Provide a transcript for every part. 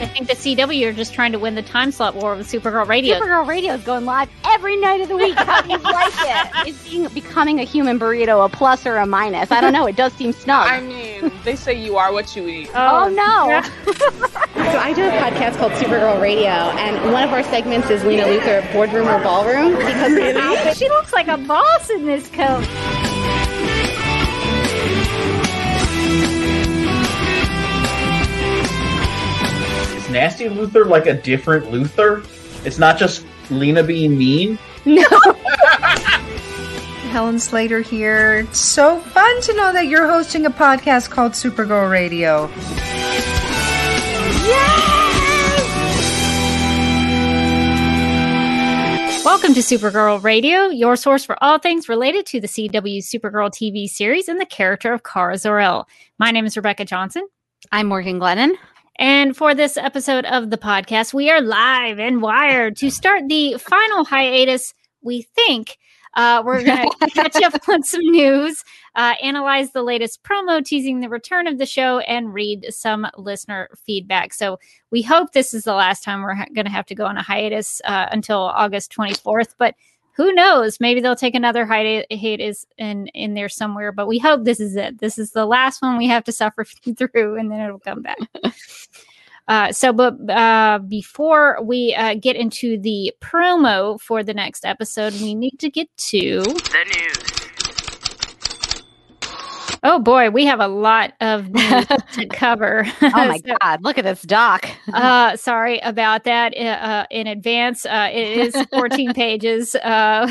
I think the CW are just trying to win the time slot war with Supergirl Radio. Supergirl Radio is going live every night of the week. How do you like it? Is being, becoming a human burrito a plus or a minus? I don't know. It does seem snug. I mean, they say you are what you eat. oh, oh no. So I do a podcast called Supergirl Radio, and one of our segments is Lena Luthor Boardroom or Ballroom because her outfit She looks like a boss in this coat. Nasty Luthor like a different Luthor? It's not just Lena being mean. No. Helen Slater here. It's so fun to know that you're hosting a podcast called Supergirl Radio. Welcome to Supergirl Radio, your source for all things related to the CW Supergirl TV series and the character of Kara Zor-El. My name is Rebecca Johnson. I'm Morgan Glennon. And for this episode of the podcast, we are live and wired to start the final hiatus, we think. Uh, we're going to catch up on some news, uh, analyze the latest promo teasing the return of the show, and read some listener feedback. So we hope this is the last time we're ha- going to have to go on a hiatus uh, until August 24th. But who knows? Maybe they'll take another hiatus hiatus in, in there somewhere. But we hope this is it. This is the last one we have to suffer through, and then it'll come back. Uh, so, but uh, before we uh, get into the promo for the next episode, we need to get to The news. Oh boy, we have a lot of news to cover. Oh my So, God. Look at this doc. uh, sorry about that uh, uh, in advance. Uh, it is 14 pages uh,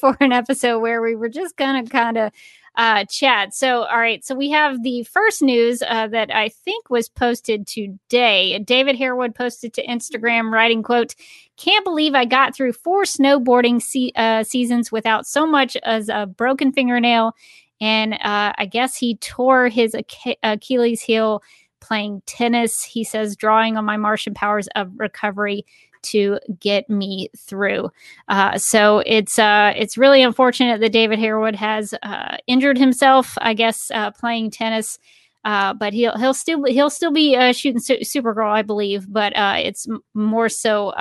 for an episode where we were just gonna kind of uh, chat. So, all right. So we have the first news uh, that I think was posted today. David Harewood posted to Instagram, writing, "quote Can't believe I got through four snowboarding se- uh, seasons without so much as a broken fingernail." And uh, I guess he tore his Ach- Achilles heel playing tennis. He says, drawing on my Martian powers of recovery to get me through. Uh, so it's uh, it's really unfortunate that David Harewood has uh, injured himself. I guess uh, playing tennis. Uh, but he'll he'll still he'll still be uh, shooting Su- Supergirl, I believe. But it's m- more so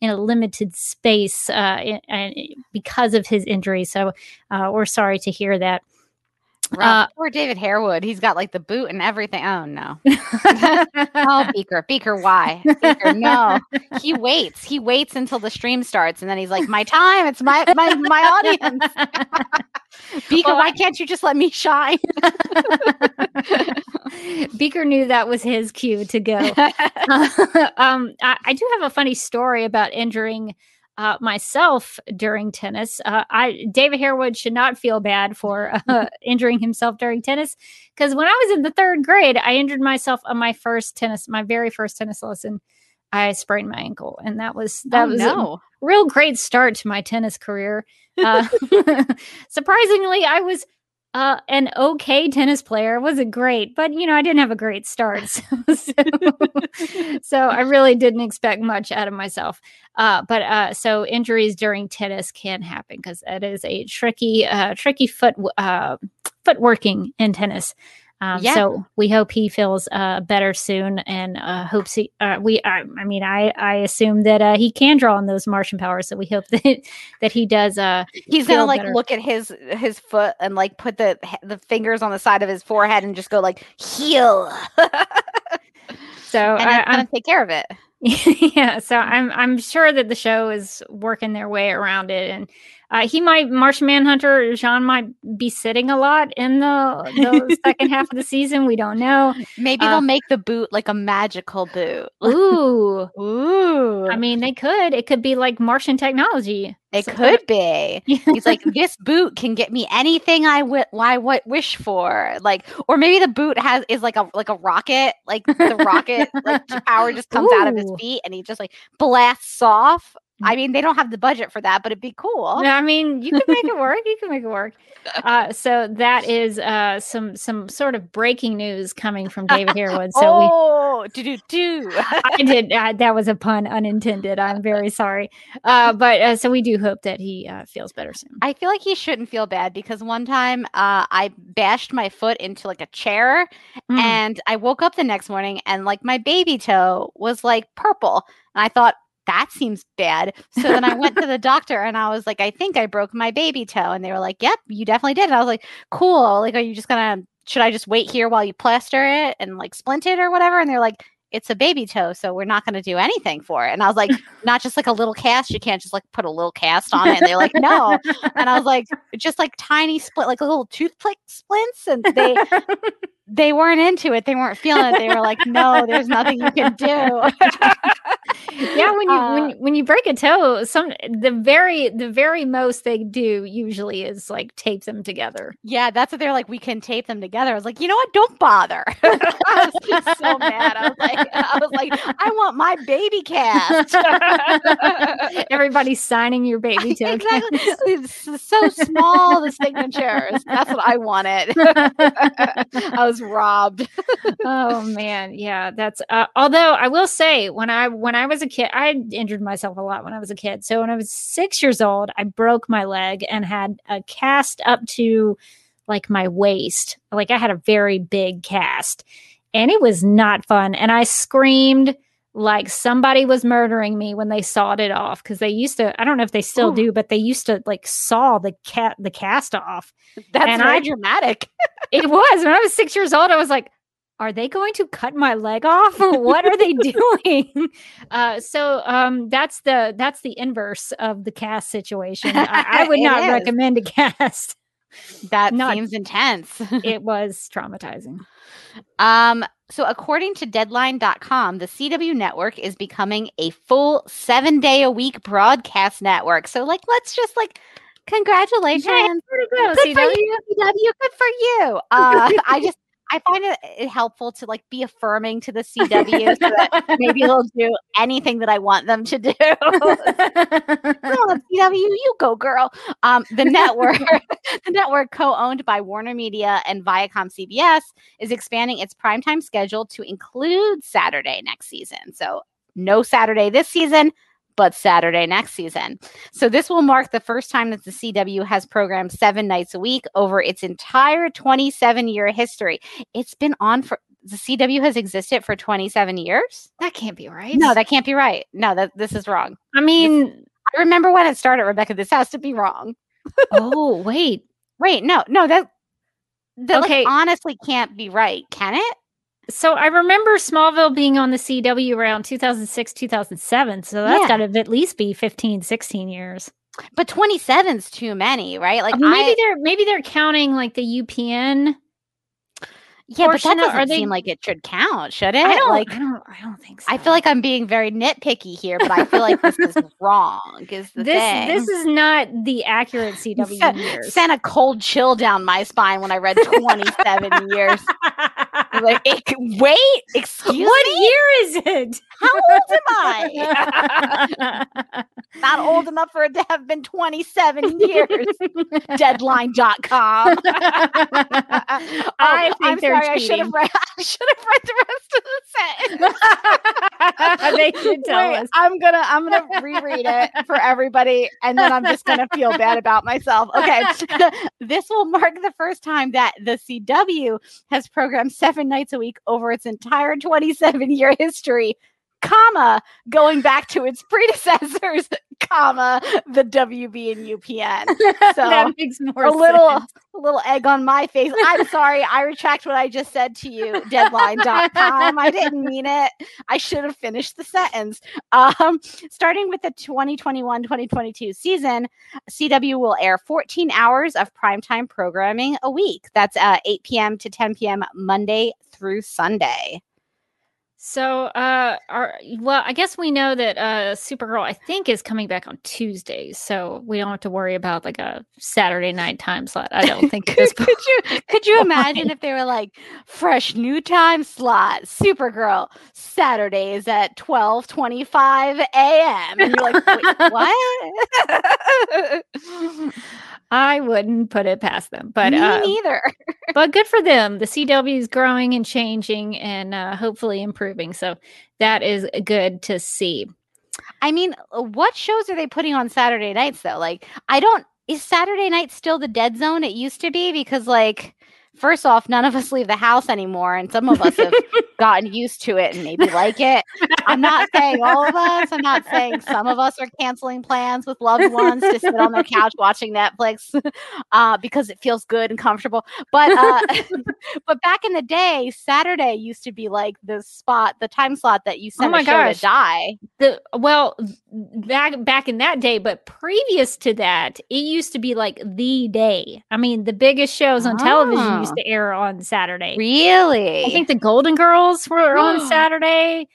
in a limited space in, and because of his injury. So we're sorry to hear that. Rough. Poor David Harewood. He's got like the boot and everything. Oh, no. oh, Beaker. Beaker, why? Beaker, no. He waits. He waits until the stream starts and then he's like, my time. It's my my, my audience. Beaker, Well, why can't you just let me shine? Beaker knew that was his cue to go. um, I, I do have a funny story about injuring uh, myself during tennis. Uh, I David Harewood should not feel bad for uh, injuring himself during tennis because when I was in the third grade, I injured myself on my first tennis, my very first tennis lesson. I sprained my ankle, and that was that oh, was a real great start to my tennis career. Uh, surprisingly, I was uh, an okay tennis player. Wasn't great, but you know, I didn't have a great start. So, so, so I really didn't expect much out of myself. Uh, but uh, so injuries during tennis can happen because that is a tricky, uh, tricky foot uh, footworking in tennis. Um, Yeah. So we hope he feels uh, better soon, and uh, hopes he. Uh, we, I, I mean, I, I assume that uh, he can draw on those Martian powers. So we hope that that he does. Uh, He's gonna like better. look at his his foot and like put the the fingers on the side of his forehead and just go like heal, so and I, I'm gonna take care of it. yeah, so I'm I'm sure that the show is working their way around it, and uh, he might Martian Manhunter J'onn might be sitting a lot in the the second half of the season. We don't know. Maybe Uh, they'll make the boot like a magical boot. Ooh, Ooh, I mean, they could. It could be like Martian technology. it So- could be. He's like, this boot can get me anything I wi- I w- wish for. Like, or maybe the boot has is like a like a rocket. Like the rocket, like power just comes out of his feet, and he just like blasts off I mean, they don't have the budget for that, but it'd be cool. I mean, you can make it work. You can make it work. Uh, so that is uh, some some sort of breaking news coming from David Harewood. So oh, do do do. I did. Uh, that was a pun unintended. I'm very sorry. Uh, but uh, so we do hope that he uh, feels better soon. I feel like he shouldn't feel bad because one time uh, I bashed my foot into like a chair Mm. and I woke up the next morning and like my baby toe was like purple. And I thought, that seems bad. So then I went to the doctor and I was like, I think I broke my baby toe. And they were like, Yep, you definitely did. And I was like, Cool. Like, are you just gonna, should I just wait here while you plaster it and like splint it or whatever? And they're like, it's a baby toe, so we're not going to do anything for it. And I was like, not just like a little cast. You can't just like put a little cast on it. And they're like, no. And I was like, just like tiny split, like little toothpick splints. And they they weren't into it. They weren't feeling it. They were like, no, there's nothing you can do. yeah, when you Uh, when when you break a toe, some the very the very most they do usually is like tape them together. yeah, that's what they're like. We can tape them together. I was like, you know what? Don't bother. I was just so mad. I was like, I was like, I want my baby cast. Everybody's signing your baby toe. exactly. It's so small, the signatures. That's what I wanted. I was robbed. oh man. Yeah that's uh, although i will say when i when i was a kid i injured myself a lot when i was a kid. So when i was six years old i broke my leg and had a cast up to like my waist. Like i had a very big cast and it was not fun. And i screamed like somebody was murdering me when they sawed it off because they used to i don't know if they still Ooh. do but they used to like saw the cat the cast off That's And very I- dramatic. it was when I was six years old. I was like, "Are they going to cut my leg off? what are they doing?" Uh, so um, that's the that's the inverse of the cast situation. I, I would not is. recommend a cast. That Not- seems intense. It was traumatizing. Um, so according to deadline.com, the CW network is becoming a full seven day a week broadcast network. So like let's just like congratulations. Where'd it go, Good for you, CW. Good for you. Uh, I just I find it, helpful to like be affirming to the CW so that maybe they'll do anything that I want them to do. On, CW, you go, girl. Um, the network, the network co-owned by Warner Media and Viacom CBS, is expanding its primetime schedule to include Saturday next season. So no Saturday this season, but Saturday next season. So this will mark the first time that the CW has programmed seven nights a week over its entire 27 year history. It's been on for the CW has existed for 27 years. that can't be right. No, that can't be right. No, that this is wrong. I mean, I remember when it started, Rebecca. This has to be wrong. oh wait. Wait, no, no, that that like, Okay. honestly can't be right, can it? So I remember Smallville being on the CW around 2006, 2007. So that's Yeah. got to at least be 15, 16 years. But 27's too many, right? Like maybe I, they're maybe they're counting like the UPN. Yeah, but that doesn't they- seem like it should count, should it? I don't like I don't I don't think so. I feel like I'm being very nitpicky here, but I feel like this is wrong. Is the this thing. this is not the accurate CW Sent- years. sent a cold chill down my spine when I read 27 years. Like, "Ex- wait, excuse me. what me? year is it? How old am I? Not old enough for it to have been 27 years. Deadline.com. Oh, I Oh, think I'm they're sorry. I should have read. I should have read the rest of the sentence. they should tell Wait, us. I'm gonna I'm gonna reread it for everybody, and then I'm just gonna feel bad about myself. Okay, this will mark the first time that the CW has programmed seven nights a week over its entire 27 year history, comma going back to its predecessors, comma the WB and UPN. So that makes more a little sense. a little egg on my face. I'm sorry. I retract what I just said to you. Deadline.com. I didn't mean it. I should have finished the sentence. Um, starting with the 2021-2022 season, CW will air 14 hours of primetime programming a week. That's uh, 8 p.m. to 10 p.m. Monday through Sunday. So, uh, our, well, I guess we know that uh, Supergirl, I think, is coming back on Tuesdays, so we don't have to worry about like a Saturday night time slot. I don't think this could you could you imagine if they were like fresh new time slot Supergirl Saturdays at twelve twenty five a.m. and you're like, Wait, what? I wouldn't put it past them, but Me uh, neither. but good for them. The CW is growing and changing, and uh, hopefully improving. So that is good to see. I mean, uh, what shows are they putting on Saturday nights though? Like, I don't. Is Saturday night still the dead zone it used to be? Because like, first off, none of us leave the house anymore, and some of us have gotten used to it and maybe like it. I'm not saying all of us. I'm not saying some of us are canceling plans with loved ones to sit on their couch watching Netflix uh, because it feels good and comfortable. But uh, but back in the day, Saturday used to be like the spot, the time slot that you sent Oh my a show gosh. to die. The well, back back in that day, but previous to that, it used to be like the day. I mean, the biggest shows on television used Oh. to air on Saturday. Really? I think the Golden Girls were on Saturday.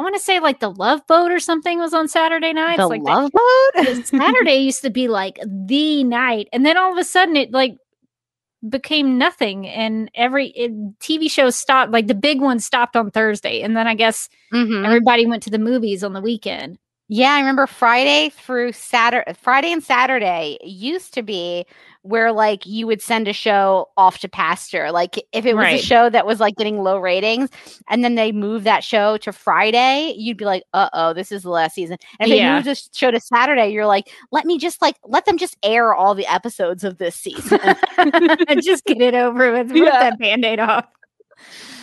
I want to say like the Love Boat or something was on Saturday nights. the like Love the- Boat. Saturday used to be like the night, and then all of a sudden it like became nothing, and every it, TV show stopped. Like the big ones stopped on Thursday, and then I guess Mhm. everybody went to the movies on the weekend. Yeah, I remember Friday through Saturday, Friday and Saturday used to be where like you would send a show off to pasture. Like if it was Right. a show that was like getting low ratings and then they move that show to Friday, you'd be like, uh oh, this is the last season. And if Yeah. they moved the show to Saturday, you're like, let me just like let them just air all the episodes of this season. and just get it over with. Rip Yeah. that band-aid off.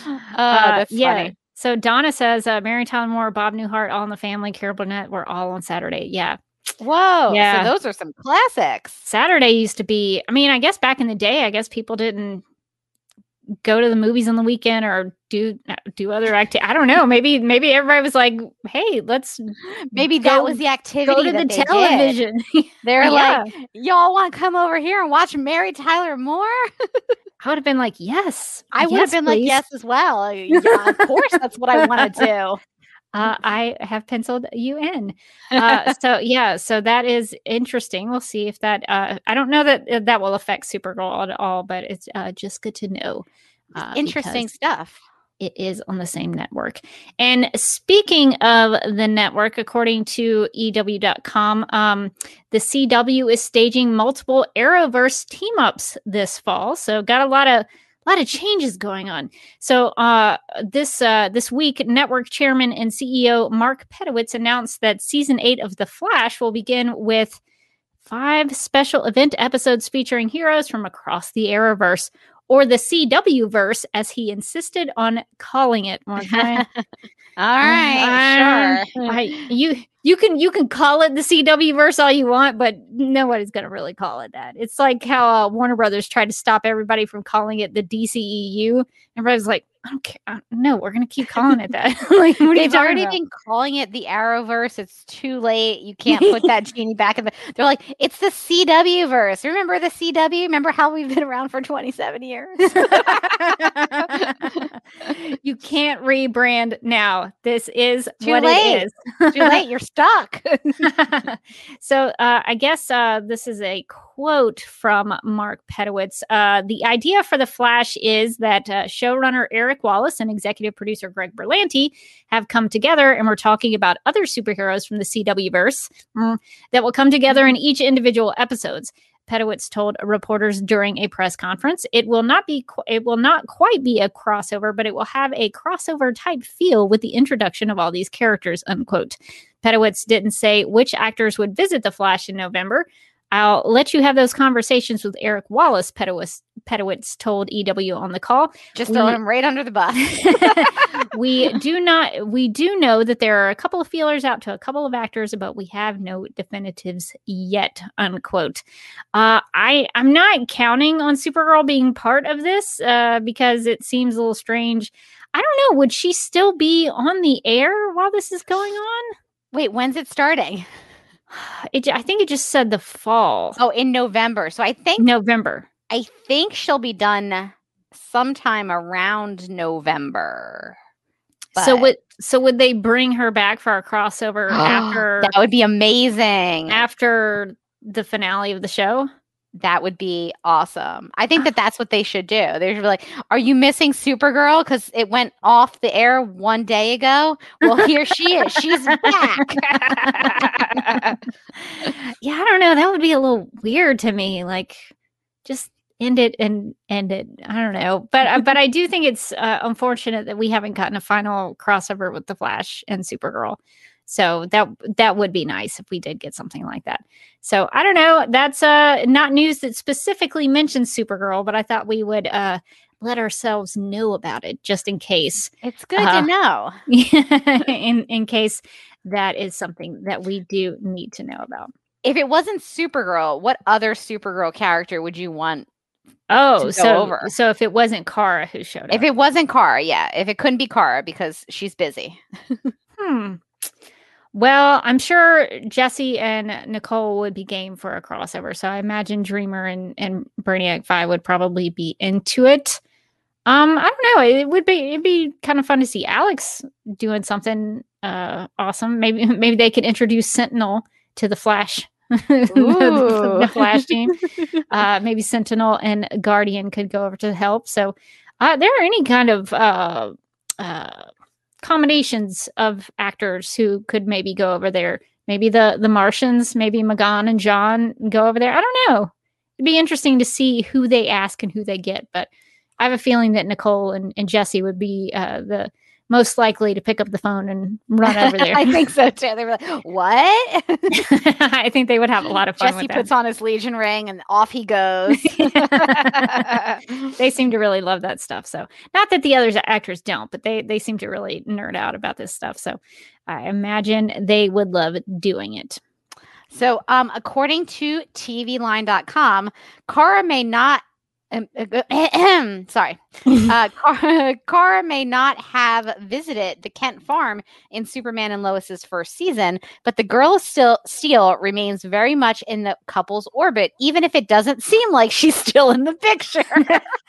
Uh, Uh, that's yeah. funny. So Donna says uh, Mary Tyler Moore, Bob Newhart, All in the Family, Carol Burnett were all on Saturday. Yeah. Whoa. Yeah. So those are some classics. Saturday used to be, I mean, I guess back in the day, I guess people didn't go to the movies on the weekend or do uh, do other activity. I don't know. Maybe maybe everybody was like, "Hey, let's Maybe that was the activity go to the they did. television." They're Yeah. like, y'all want to come over here and watch Mary Tyler Moore? I would have been like, "Yes." I would have been like, yes, as well. Uh, Yeah, of course, that's what I want to do. Uh, I have penciled you in. Uh, so yeah, so that is interesting. We'll see if that. Uh, I don't know that uh, that will affect Supergirl at all, but it's uh, just good to know. Uh, Interesting stuff. it is on the same network. And speaking of the network, according to EW.com, um, the CW is staging multiple Arrowverse team ups this fall. So got a lot of lot of changes going on. So uh, this uh, this week, network chairman and CEO Mark Pedowitz announced that season eight of The Flash will begin with five special event episodes featuring heroes from across the Arrowverse or the CW verse, as he insisted on calling it. All right, Uh, sure. I, you you can you can call it the CW verse all you want, but nobody's gonna really call it that. It's like how uh, Warner Brothers tried to stop everybody from calling it the DCEU. Everybody's like, I don't care. No, we're gonna keep calling it that. like, They've already about? been calling it the Arrowverse. It's too late. You can't put that genie back in the. They're like, it's the CW verse. Remember the CW? Remember how we've been around for 27 years? you can't rebrand now. This is Too what late. it is. too late. You're stuck. so uh, I guess uh, this is a quote from Mark Pedowitz. Uh, the idea for the Flash is that uh, showrunner Eric Wallace and executive producer Greg Berlanti have come together, and we're talking about other superheroes from the CW verse mm, that will come together in each individual episodes. Pedowitz told reporters during a press conference, "It will not be qu- it will not quite be a crossover, but it will have a crossover type feel with the introduction of all these characters." Unquote. Pedowitz didn't say which actors would visit the Flash in November. I'll let you have those conversations with Eric Wallace, Pedowitz, Pedowitz told EW on the call. Just throwing him right under the bus. we do not we do know that there are a couple of feelers out to a couple of actors but we have no definitives yet unquote uh i i'm not counting on supergirl being part of this uh because it seems a little strange i don't know would she still be on the air while this is going on Wait, when's it starting? it, i think it just said the fall Oh, in November. So I think november I think she'll be done sometime around November. so would so would they bring her back for a crossover after that would be amazing. after the finale of the show? That would be awesome. I think that that's what they should do. They should be like, "Are you missing Supergirl? Because it went off the air one day ago. Well, here she is. She's back." yeah, I don't know. That would be a little weird to me. Like, just end it and end it. I don't know, but uh, but I do think it's uh, unfortunate that we haven't gotten a final crossover with the Flash and Supergirl. So that that would be nice if we did get something like that. So I don't know. That's uh not news that specifically mentions Supergirl, but I thought we would uh let ourselves know about it just in case. it's good Uh-huh. to know. in in case that is something that we do need to know about. If it wasn't Supergirl, what other Supergirl character would you want? Oh, so over. so if it wasn't Kara who showed up, If it wasn't Kara, yeah. If it couldn't be Kara because she's busy. hmm. Well, I'm sure Jesse and Nicole would be game for a crossover. So I imagine Dreamer and and Brainiac Five would probably be into it. Um, I don't know. It would be it'd be kind of fun to see Alex doing something uh awesome. Maybe maybe they could introduce Sentinel to the Flash. the, the- the Flash team. uh, maybe Sentinel and Guardian could go over to help. So, uh, there are any kind of uh, uh, combinations of actors who could maybe go over there. Maybe the the Martians, maybe M'gann and J'onn go over there. I don't know. It'd be interesting to see who they ask and who they get. But I have a feeling that Nicole and, and Jesse would be uh, the most likely to pick up the phone and run over there. I think so too. They were like, "What?" I think they would have a lot of fun Jesse puts on his Legion ring and off he goes. they seem to really love that stuff. So not that the other actors don't, but they they seem to really nerd out about this stuff. So I imagine they would love doing it. So, um, according to TVLine.com, Kara may not. Um, uh, sorry, uh, Kara, Kara may not have visited the Kent farm in Superman and Lois's first season, but the girl still steel remains very much in the couple's orbit, even if it doesn't seem like she's still in the picture.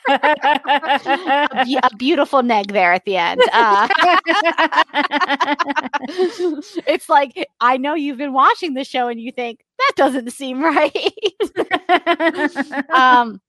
a, be- a beautiful neg there at the end. Uh, it's like I know you've been watching the show and you think that doesn't seem right. um,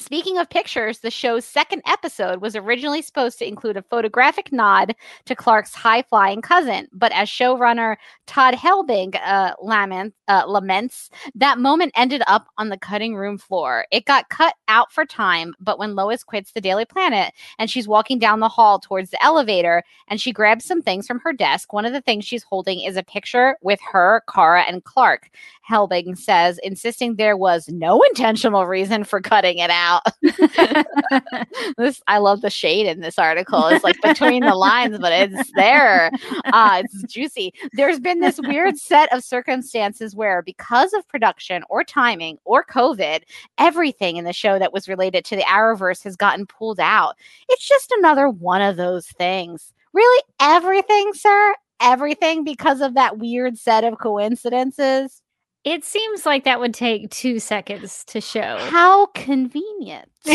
speaking of pictures, the show's second episode was originally supposed to include a photographic nod to Clark's high flying cousin, but as showrunner Todd Helbig uh, lament, uh, laments, that moment ended up on the cutting room floor. It got cut out for time, but when Lois quits the Daily Planet and she's walking down the hall towards the elevator and she grabs some things from her desk, one of the things she's holding is a picture with her, Kara, and Clark. Helbig says, insisting there was no intentional reason for cutting it out. this I love the shade in this article. It's like between the lines, but it's there. Uh, it's juicy. There's been this weird set of circumstances where, because of production or timing or COVID, everything in the show that was related to the Arrowverse has gotten pulled out. It's just another one of those things. Really, everything, sir? Everything because of that weird set of coincidences? It seems like that would take two seconds to show. How convenient.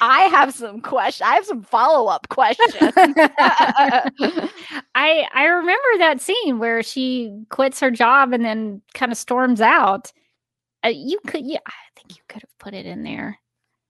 I have some questions. I have some follow up questions. I I remember that scene where she quits her job and then kind of storms out. Uh, you could, yeah, I think you could have put it in there.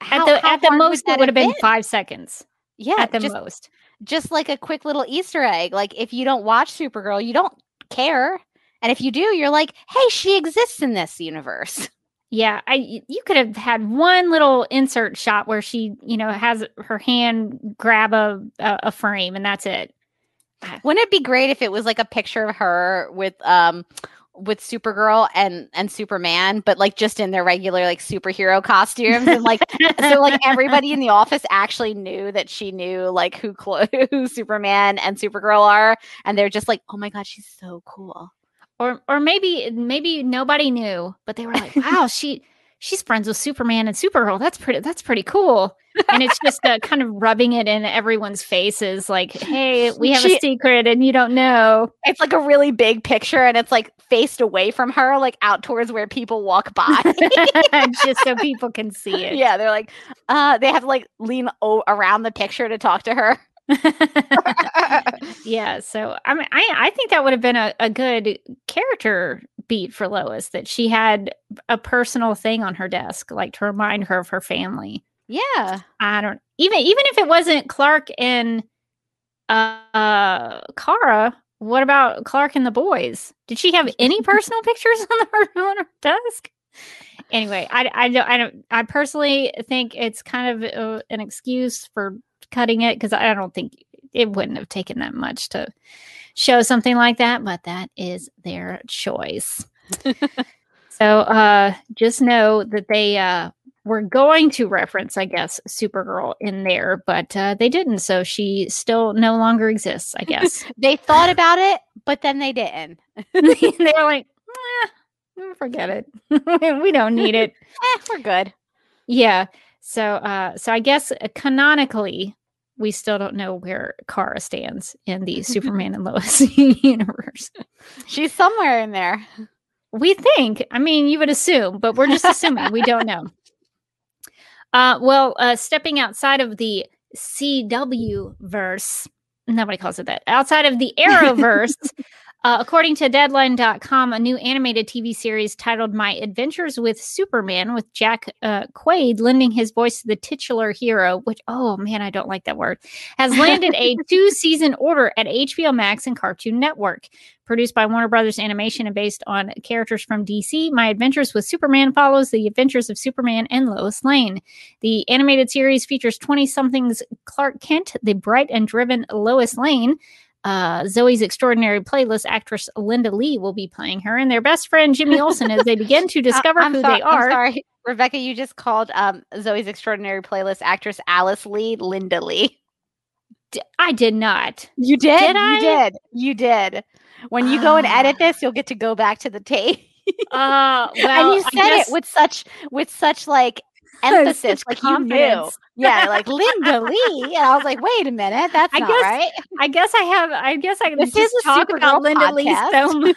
How- at the at the most, it would have been been? five seconds. Yeah, at the just, most. just like a quick little Easter egg. Like if you don't watch Supergirl, you don't care. And if you do, you're like, hey, she exists in this universe. Yeah, I you could have had one little insert shot where she, you know, has her hand grab a a, frame and that's it. Wouldn't it be great if it was like a picture of her with um with Supergirl and and Superman, but like just in their regular like superhero costumes and like so like everybody in the office actually knew that she knew like who Clo- who Superman and Supergirl are, and they're just like, oh my god, she's so cool. Or or maybe maybe nobody knew, but they were like, "Wow, she she's friends with Superman and Supergirl. That's pretty that's pretty cool." And it's just uh, kind of rubbing it in everyone's faces like, "Hey, we have She- a secret and you don't know." It's like a really big picture, and it's like faced away from her, like out towards where people walk by. just so people can see it. yeah, they're like, uh, they have to like lean o- around the picture to talk to her. yeah. So I mean, I I think that would have been a, a good character beat for Lois that she had a personal thing on her desk, like to remind her of her family. yeah. I don't even even if it wasn't Clark and uh, uh Kara. What about Clark and the boys? Did she have any personal pictures on her on her desk? Anyway, I I don't I don't I personally think it's kind of uh, an excuse for cutting it because I don't think it wouldn't have taken that much to show something like that, but that is their choice. so uh just know that they uh were going to reference, I guess, Supergirl in there, but uh, they didn't. So she still no longer exists, I guess. They thought about it, but then they didn't. they were like, "Eh, forget it. we don't need it. Eh, we're good. Yeah. So, uh, so I guess uh, canonically, we still don't know where Kara stands in the Superman and Lois universe. She's somewhere in there. We think. I mean, you would assume, but we're just assuming. we don't know. Uh, well, uh, stepping outside of the CW verse, nobody calls it that. Outside of the Arrowverse, uh, according to Deadline.com, a new animated TV series titled "My Adventures with Superman" with Jack uh, Quaid lending his voice to the titular hero, which oh man, I don't like that word, has landed a two-season order at HBO Max and Cartoon Network. Produced by Warner Brothers Animation and based on characters from DC, My Adventures with Superman follows the adventures of Superman and Lois Lane. The animated series features 20 somethings Clark Kent, the bright and driven Lois Lane. Uh, Zoey's extraordinary playlist actress Linda Lee will be playing her, and their best friend Jimmy Olsen as they begin to discover I- who so- they are. I'm sorry, Rebecca. You just called um, Zoe's extraordinary playlist actress Alice Lee Linda Lee. D- I did not. You did. Did I? You did. You did. When you go and edit Ah. this, you'll get to go back to the tape. Uh, well, and you said guess- it with such with such like emphasis, like you knew. confidence. Yeah, like Linda Lee. And I was like, wait a minute, that's I not guess right. I guess I have. I guess I can This just talk about Linda Lee so much.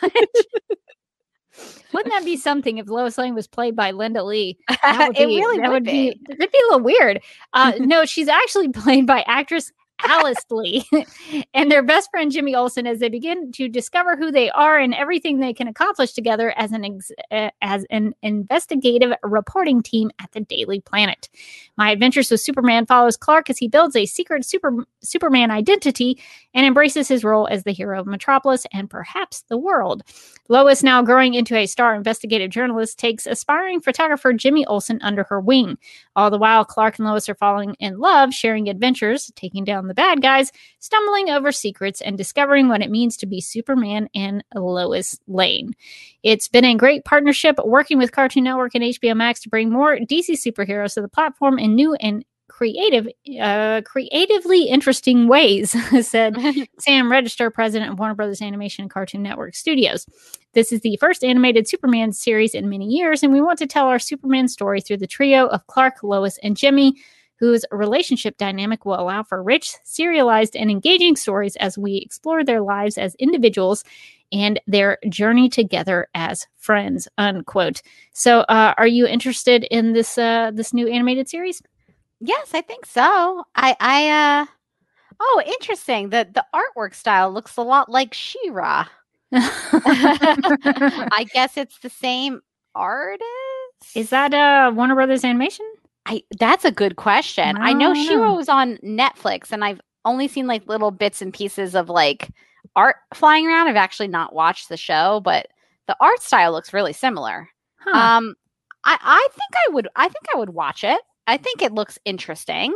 Wouldn't that be something if Lois Lane was played by Linda Lee? That would it really that would be. be. It'd be a little weird. Uh, no, she's actually played by actress Alice Lee and their best friend Jimmy Olsen as they begin to discover who they are and everything they can accomplish together as an ex- uh, as an investigative reporting team at the Daily Planet. My Adventures with Superman follows Clark as he builds a secret super Superman identity and embraces his role as the hero of Metropolis and perhaps the world. Lois, now growing into a star investigative journalist, takes aspiring photographer Jimmy Olsen under her wing. All the while, Clark and Lois are falling in love, sharing adventures, taking down the bad guys, stumbling over secrets, and discovering what it means to be Superman and Lois Lane. It's been a great partnership working with Cartoon Network and HBO Max to bring more DC superheroes to the platform in new and creative, uh, creatively interesting ways, said Sam Register, president of Warner Brothers Animation and Cartoon Network Studios. This is the first animated Superman series in many years, and we want to tell our Superman story through the trio of Clark, Lois, and Jimmy, whose relationship dynamic will allow for rich, serialized, and engaging stories as we explore their lives as individuals and their journey together as friends. Unquote. So, uh, are you interested in this uh, this new animated series? Yes, I think so. I I uh oh, interesting. The the artwork style looks a lot like She-Ra. I guess it's the same artist. Is that uh, Warner Brothers Animation? I that's a good question. I I know She-Ra was on Netflix and I've only seen like little bits and pieces of like art flying around. I've actually not watched the show, but the art style looks really similar. Huh. Um, I, I think I would. I think I would watch it. I think it looks interesting.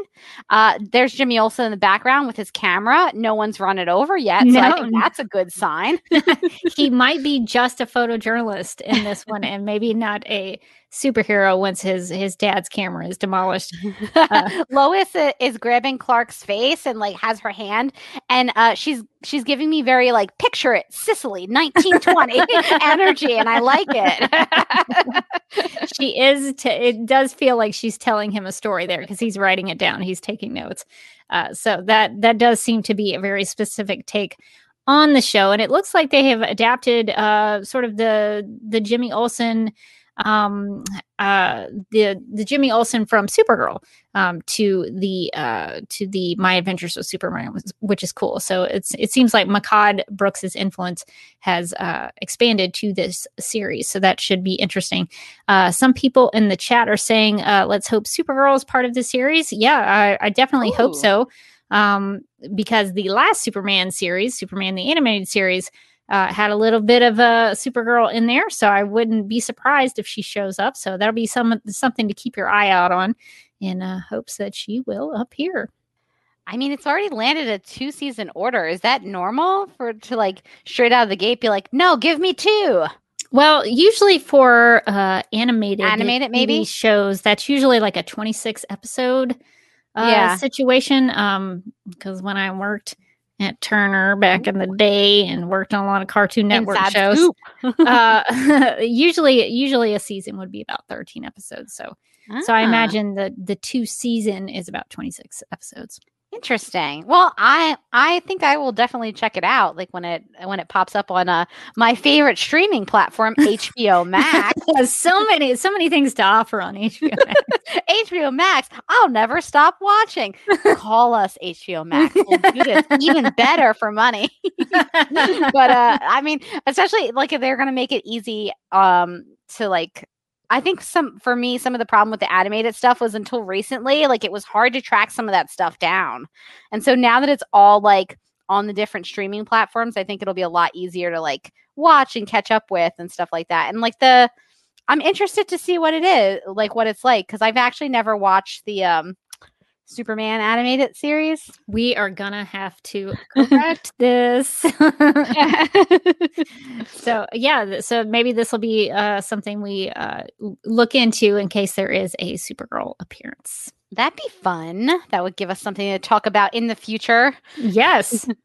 Uh, there's Jimmy Olsen in the background with his camera. No one's run it over yet, so I No. think that's a good sign. he might be just a photojournalist in this one and maybe not a superhero once his his dad's camera is demolished Uh. Lois is grabbing Clark's face and like has her hand, and uh, she's she's giving me very like picture it Sicily 1920 energy, and I like it. she is t- it does feel like she's telling him a story there because he's writing it down he's taking notes uh, so that that does seem to be a very specific take on the show and it looks like they have adapted uh, sort of the the jimmy olsen um, uh, the the Jimmy Olsen from Supergirl um, to the uh, to the My Adventures with Superman, which is cool. So it's it seems like Mehcad Brooks's influence has uh, expanded to this series, so that should be interesting. Uh, some people in the chat are saying, uh, "Let's hope Supergirl is part of the series." Yeah, I, I definitely hope so, um, because the last Superman series, Superman the animated series. Uh, had a little bit of a Supergirl in there, so I wouldn't be surprised if she shows up. So that'll be some something to keep your eye out on, in uh, hopes that she will appear. I mean, it's already landed a two season order. Is that normal for to like straight out of the gate be like, no, give me two? Well, usually for uh, animated Animated, maybe? shows, that's usually like a twenty six episode uh, Yeah. situation. Um, because when I worked at Turner back in the day and worked on a lot of Cartoon Network Inside shows, uh, usually usually a season would be about thirteen episodes. So so I Ah, imagine the the two season is about twenty six episodes. Interesting. Well, I I think I will definitely check it out. Like when it when it pops up on uh my favorite streaming platform, HBO Max. Has so many so many things to offer on HBO. Max. HBO Max. I'll never stop watching. Call us HBO Max. We'll do this even better for money. but uh I mean, especially like if they're gonna make it easy um to like I think some for me some of the problem with the animated stuff was until recently like it was hard to track some of that stuff down. And so now that it's all like on the different streaming platforms, I think it'll be a lot easier to like watch and catch up with and stuff like that. And like the I'm interested to see what it is, like what it's like cuz I've actually never watched the um Superman animated series. we are gonna have to correct this. so yeah, so maybe this will be uh, something we uh, look into in case there is a Supergirl appearance. That'd be fun. That would give us something to talk about in the future. Yes.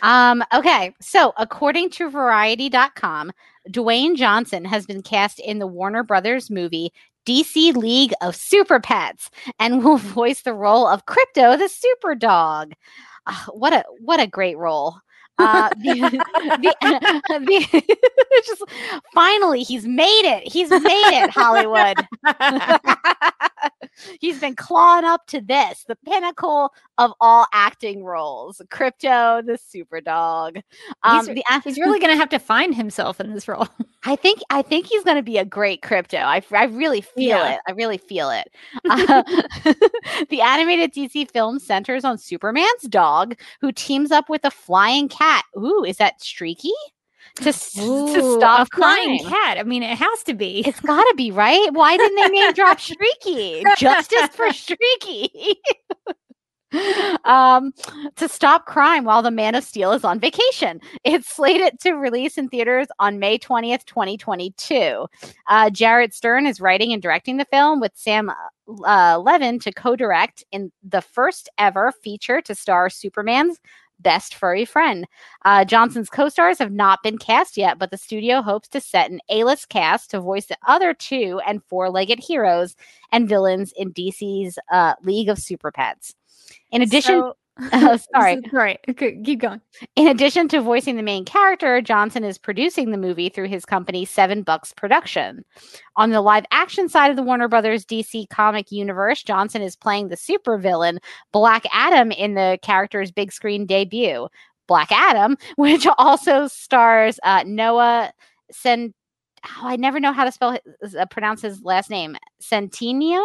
Um, okay, so according to Variety.com, Dwayne Johnson has been cast in the Warner Brothers movie DC League of Super Pets and will voice the role of Krypto the Super Dog. Ah, what a what a great role. Uh, the, the, the, just finally he's made it. He's made it, Hollywood. He's been clawing up to this, the pinnacle of all acting roles. Krypto, the super dog. Um, he's, the, he's really gonna have to find himself in this role. I think I think he's going to be a great Krypto. I, I really feel Yeah. it. I really feel it. Uh, the animated DC film centers on Superman's dog, who teams up with a flying cat. Ooh, is that Streaky? To, s- to stop crime. cat. I mean, it has to be. It's got to be right. Why didn't they name drop Streaky? Justice for Streaky. um, to stop crime while the Man of Steel is on vacation. It's slated to release in theaters on May 20th, 2022. Uh, Jared Stern is writing and directing the film with Sam uh, Levine to co direct in the first ever feature to star Superman's best furry friend. Uh, Johnson's co stars have not been cast yet, but the studio hopes to set an A list cast to voice the other two and four legged heroes and villains in DC's uh, League of Super Pets. In addition, So- Oh, sorry. Right. Okay, keep going. in addition to voicing the main character, Johnson is producing the movie through his company Seven Bucks Production. On the live action side of the Warner Brothers DC comic universe, Johnson is playing the supervillain Black Adam in the character's big screen debut. Black Adam, which also stars uh, Noah Cent. Oh, I never know how to spell his, uh, pronounce his last name. Centenio.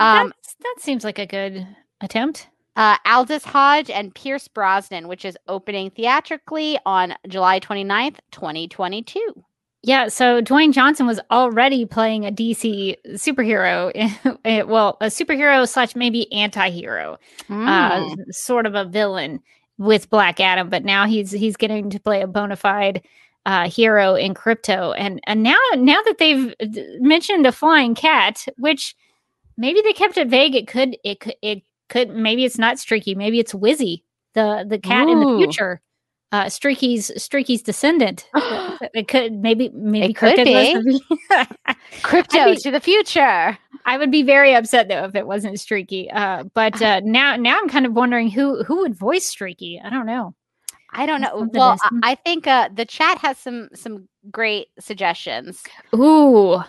Um, that seems like a good attempt. Uh, Aldis Hodge and Pierce Brosnan, which is opening theatrically on July 29th, 2022. Yeah, so Dwayne Johnson was already playing a DC superhero, eh, well, a superhero slash maybe anti-hero, Mm. uh, sort of a villain with Black Adam, but now he's he's getting to play a bona fide uh, hero in Krypto, and and now now that they've mentioned a flying cat, which maybe they kept it vague, it could it could it could maybe it's not Streaky, maybe it's Whizzy, the the cat in the future, uh, Streaky's Streaky's descendant. It could maybe maybe It could the- Krypto be- to the future. I would be very upset though if it wasn't Streaky. Uh, but uh, now now I'm kind of wondering who who would voice Streaky. I don't know. I don't know. Something Well, I think uh, the chat has some some great suggestions. Ooh,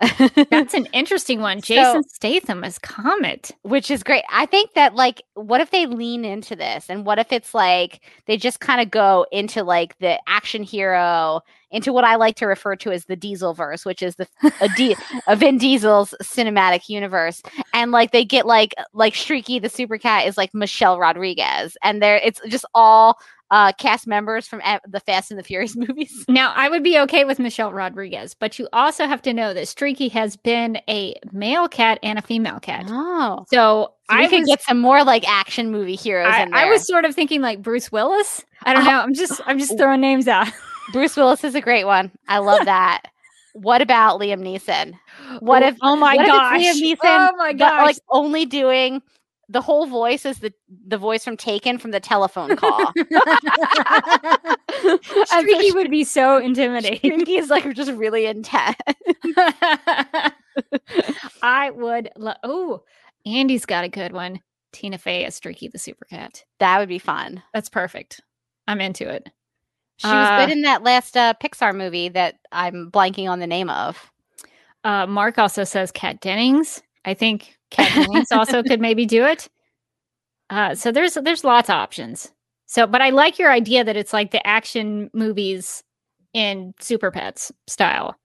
that's an interesting one. So- Jason Statham as Comet. which is great. I think that like what if they lean into this and what if it's like they just kind of go into like the action hero into what I like to refer to as the Diesel verse, which is the a, D, a Vin Diesel's cinematic universe and like they get like like Streaky the super cat is like Michelle Rodriguez and there it's just all uh cast members from the Fast and the Furious movies. Now, I would be okay with Michelle Rodriguez, but you also have to know that Streaky has been a male cat and a female cat. Oh. So, So I could was, get some more like action movie heroes I, in there. I was sort of thinking like Bruce Willis. I don't know. I'm just I'm just throwing names out. Bruce Willis is a great one. I love that. what about Liam Neeson? What Oh, if? Oh my gosh. Liam Neeson, oh my but, gosh. like only doing the whole voice is the the voice from Taken from the telephone call. Streaky would be so intimidating. Streaky is like just really intense. I would love. Oh, Andy's got a good one. Tina Fey as Streaky the Super Cat. That would be fun. That's perfect. I'm into it. She was Uh, good in that last uh, Pixar movie that I'm blanking on the name of. Uh, Mark also says Kat Dennings. I think Dennings also could maybe do it. Uh, so there's there's lots of options. So, but I like your idea that it's like the action movies in Super Pets style.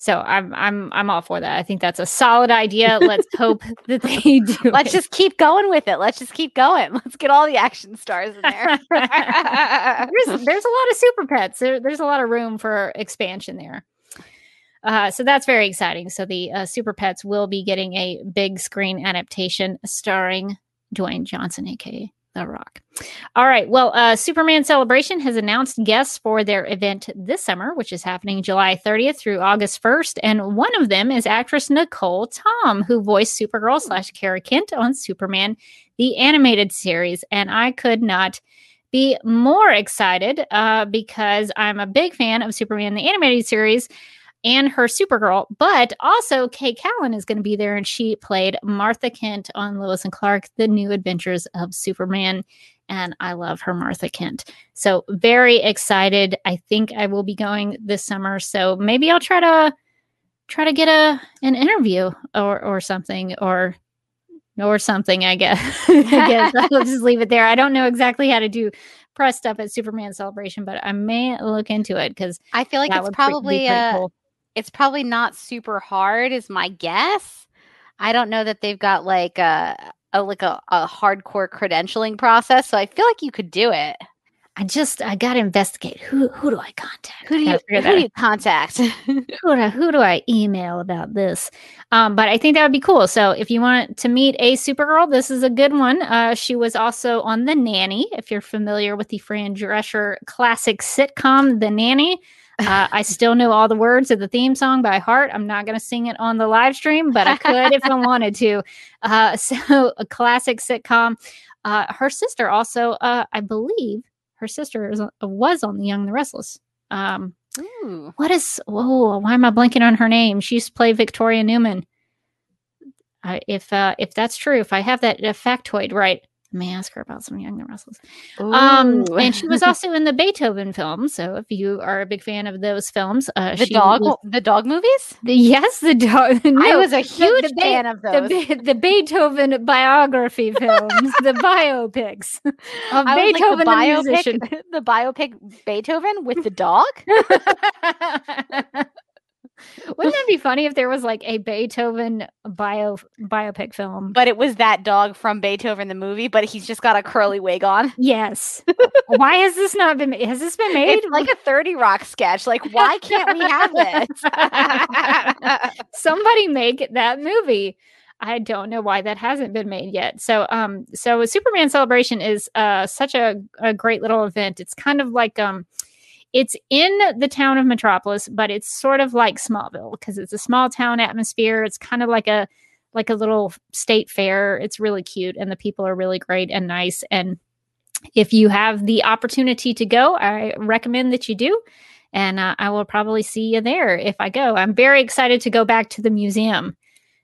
So I'm I'm I'm all for that. I think that's a solid idea. Let's hope that they do. Let's it. just keep going with it. Let's just keep going. Let's get all the action stars in there. there's there's a lot of super pets. There, there's a lot of room for expansion there. Uh, so that's very exciting. So the uh, super pets will be getting a big screen adaptation starring Dwayne Johnson, aka The Rock. All right. Well, uh, Superman Celebration has announced guests for their event this summer, which is happening July 30th through August 1st, and one of them is actress Nicholle Tom, who voiced Supergirl slash Kara Kent on Superman the animated series, and I could not be more excited uh, because I'm a big fan of Superman the animated series and her Supergirl, but also K Callan is going to be there, and she played Martha Kent on Lois and Clark: The New Adventures of Superman, and I love her Martha Kent. So very excited. I think I will be going this summer, so maybe I'll try to try to get a an interview or or something or or something. I guess. I guess I'll just leave it there. I don't know exactly how to do press stuff at Superman Celebration, but I may look into it because I feel like it's would pre- be probably uh, cool. It's probably not super hard is my guess i don't know that they've got like a, a like a, a hardcore credentialing process so i feel like you could do it I just I gotta investigate who who do I contact? who do you who do you contact who do, I, who do I email about this? Um, but I think that would be cool. So if you want to meet a Supergirl, this is a good one. Uh, she was also on The Nanny. If you're familiar with the Fran Drescher classic sitcom, The Nanny. Uh, I still know all the words of the theme song by heart. I'm not going to sing it on the live stream, but I could if I wanted to. Uh, so, a classic sitcom. Uh, her sister also, uh, I believe, her sister is, was on The Young and the Restless. Um, Ooh. what is oh why am i blanking on her name she used to play victoria newman if uh if that's true if i have that uh, factoid right I may ask her about some young the restless um and she was also in the beethoven film so if you are a big fan of those films uh the she dog was- the dog movies? The, yes the dog i was a huge the fan of the, those. Be- the beethoven biography films the biopics of I was like, beethoven the the biopic, musician. the biopic Beethoven with the dog. Wouldn't that be funny if there was like a Beethoven bio biopic film? But it was that dog from Beethoven the movie, but he's just got a curly wig on. Yes. Why has this not been? Has this been made? It's like a 30 Rock sketch. Like, why can't we have this? Somebody make that movie. I don't know why that hasn't been made yet. So, um, so Superman Celebration is uh such a, a great little event. It's kind of like um, it's in the town of Metropolis, but it's sort of like Smallville because it's a small town atmosphere. It's kind of like a like a little state fair. It's really cute, and the people are really great and nice. And if you have the opportunity to go, I recommend that you do. And uh, I will probably see you there if I go. I'm very excited to go back to the museum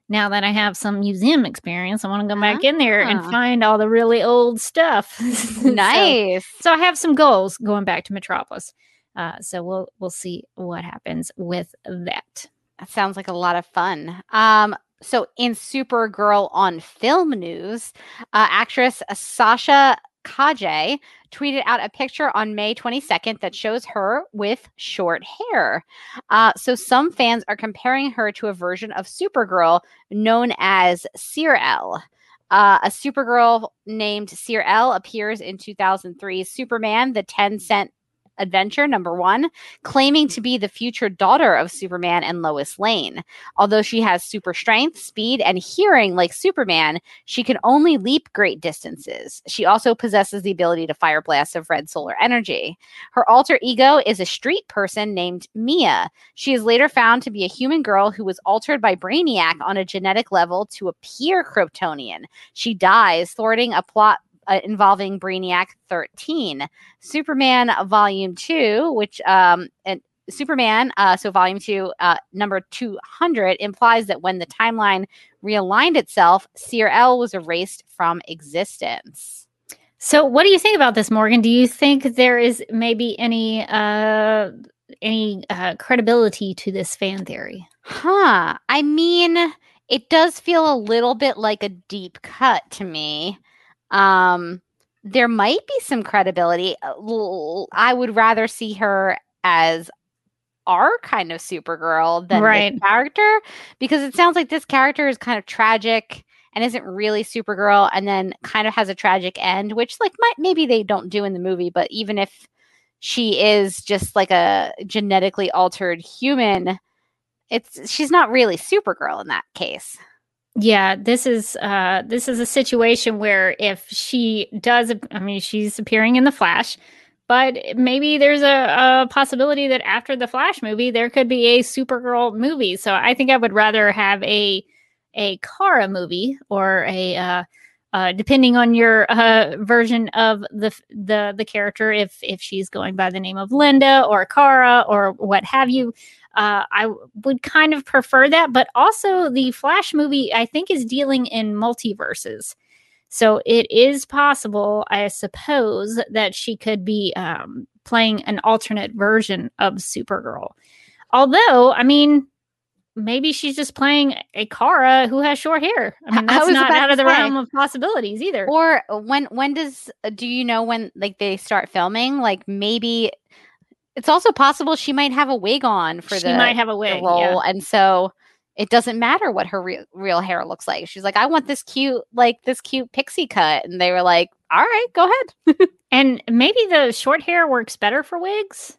now that I have some museum experience, I want to go back in there and Ah. find all the really old stuff. So- nice. so I have some goals going back to Metropolis. Uh, so we'll we'll see what happens with that. That sounds like a lot of fun. Um, so in Supergirl on film news, uh, actress Sasha Calle tweeted out a picture on May 22nd that shows her with short hair. Uh, so some fans are comparing her to a version of Supergirl known as Cir-El. Uh, a Supergirl named Cir-El appears in 2003's Superman, the 10 cent adventure number one claiming to be the future daughter of Superman and Lois Lane. Although she has super strength, speed, and hearing like Superman, she can only leap great distances. She also possesses the ability to fire blasts of red solar energy. Her alter ego is a street person named Mia. She is later found to be a human girl who was altered by Brainiac on a genetic level to appear Kryptonian. She dies, thwarting a plot uh, involving Brainiac 13. Superman Volume 2, which um and Superman, uh, so volume two, uh, number 200, implies that when the timeline realigned itself, Cir-El was erased from existence. So what do you think about this, Morgan? Do you think there is maybe any uh, any uh, credibility to this fan theory? Huh. I mean, it does feel a little bit like a deep cut to me. Um, there might be some credibility. I would rather see her as our kind of Supergirl than Right. character because it sounds like this character is kind of tragic and isn't really Supergirl and then kind of has a tragic end, which like might maybe they don't do in the movie, but even if she is just like a genetically altered human, it's she's not really Supergirl in that case. Yeah, this is uh this is a situation where if she does I mean she's appearing in the Flash, but maybe there's a, a possibility that after the Flash movie there could be a Supergirl movie. So I think I would rather have a a Kara movie or a uh uh, depending on your uh, version of the the the character, if if she's going by the name of Linda or Kara or what have you, uh, I would kind of prefer that. But also, the Flash movie, I think, is dealing in multiverses. So it is possible, I suppose, that she could be um, playing an alternate version of Supergirl. Although, I mean, maybe she's just playing a Kara who has short hair. I mean, that's was not out of the say. realm of possibilities either. Or when when does do you know when like they start filming? Like maybe it's also possible she might have a wig on for she the, might have a wig. role, yeah. and so it doesn't matter what her real, real hair looks like. She's like, I want this cute like this cute pixie cut, and they were like, All right, go ahead. And maybe the short hair works better for wigs.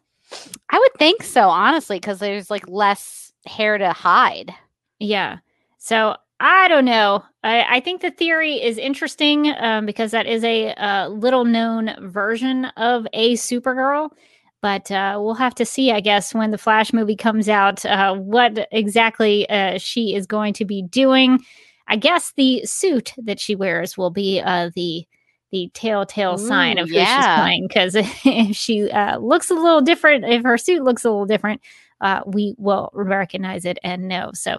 I would think so, honestly, because there's like less hair to hide. Yeah. So I don't know. I, I think the theory is interesting um, because that is a uh, little known version of a Supergirl. But uh, we'll have to see, I guess, when the Flash movie comes out, uh, what exactly uh, she is going to be doing. I guess the suit that she wears will be uh, the the telltale sign Ooh, of who she's playing. Because if she uh, looks a little different, if her suit looks a little different, uh, we will recognize it and know. So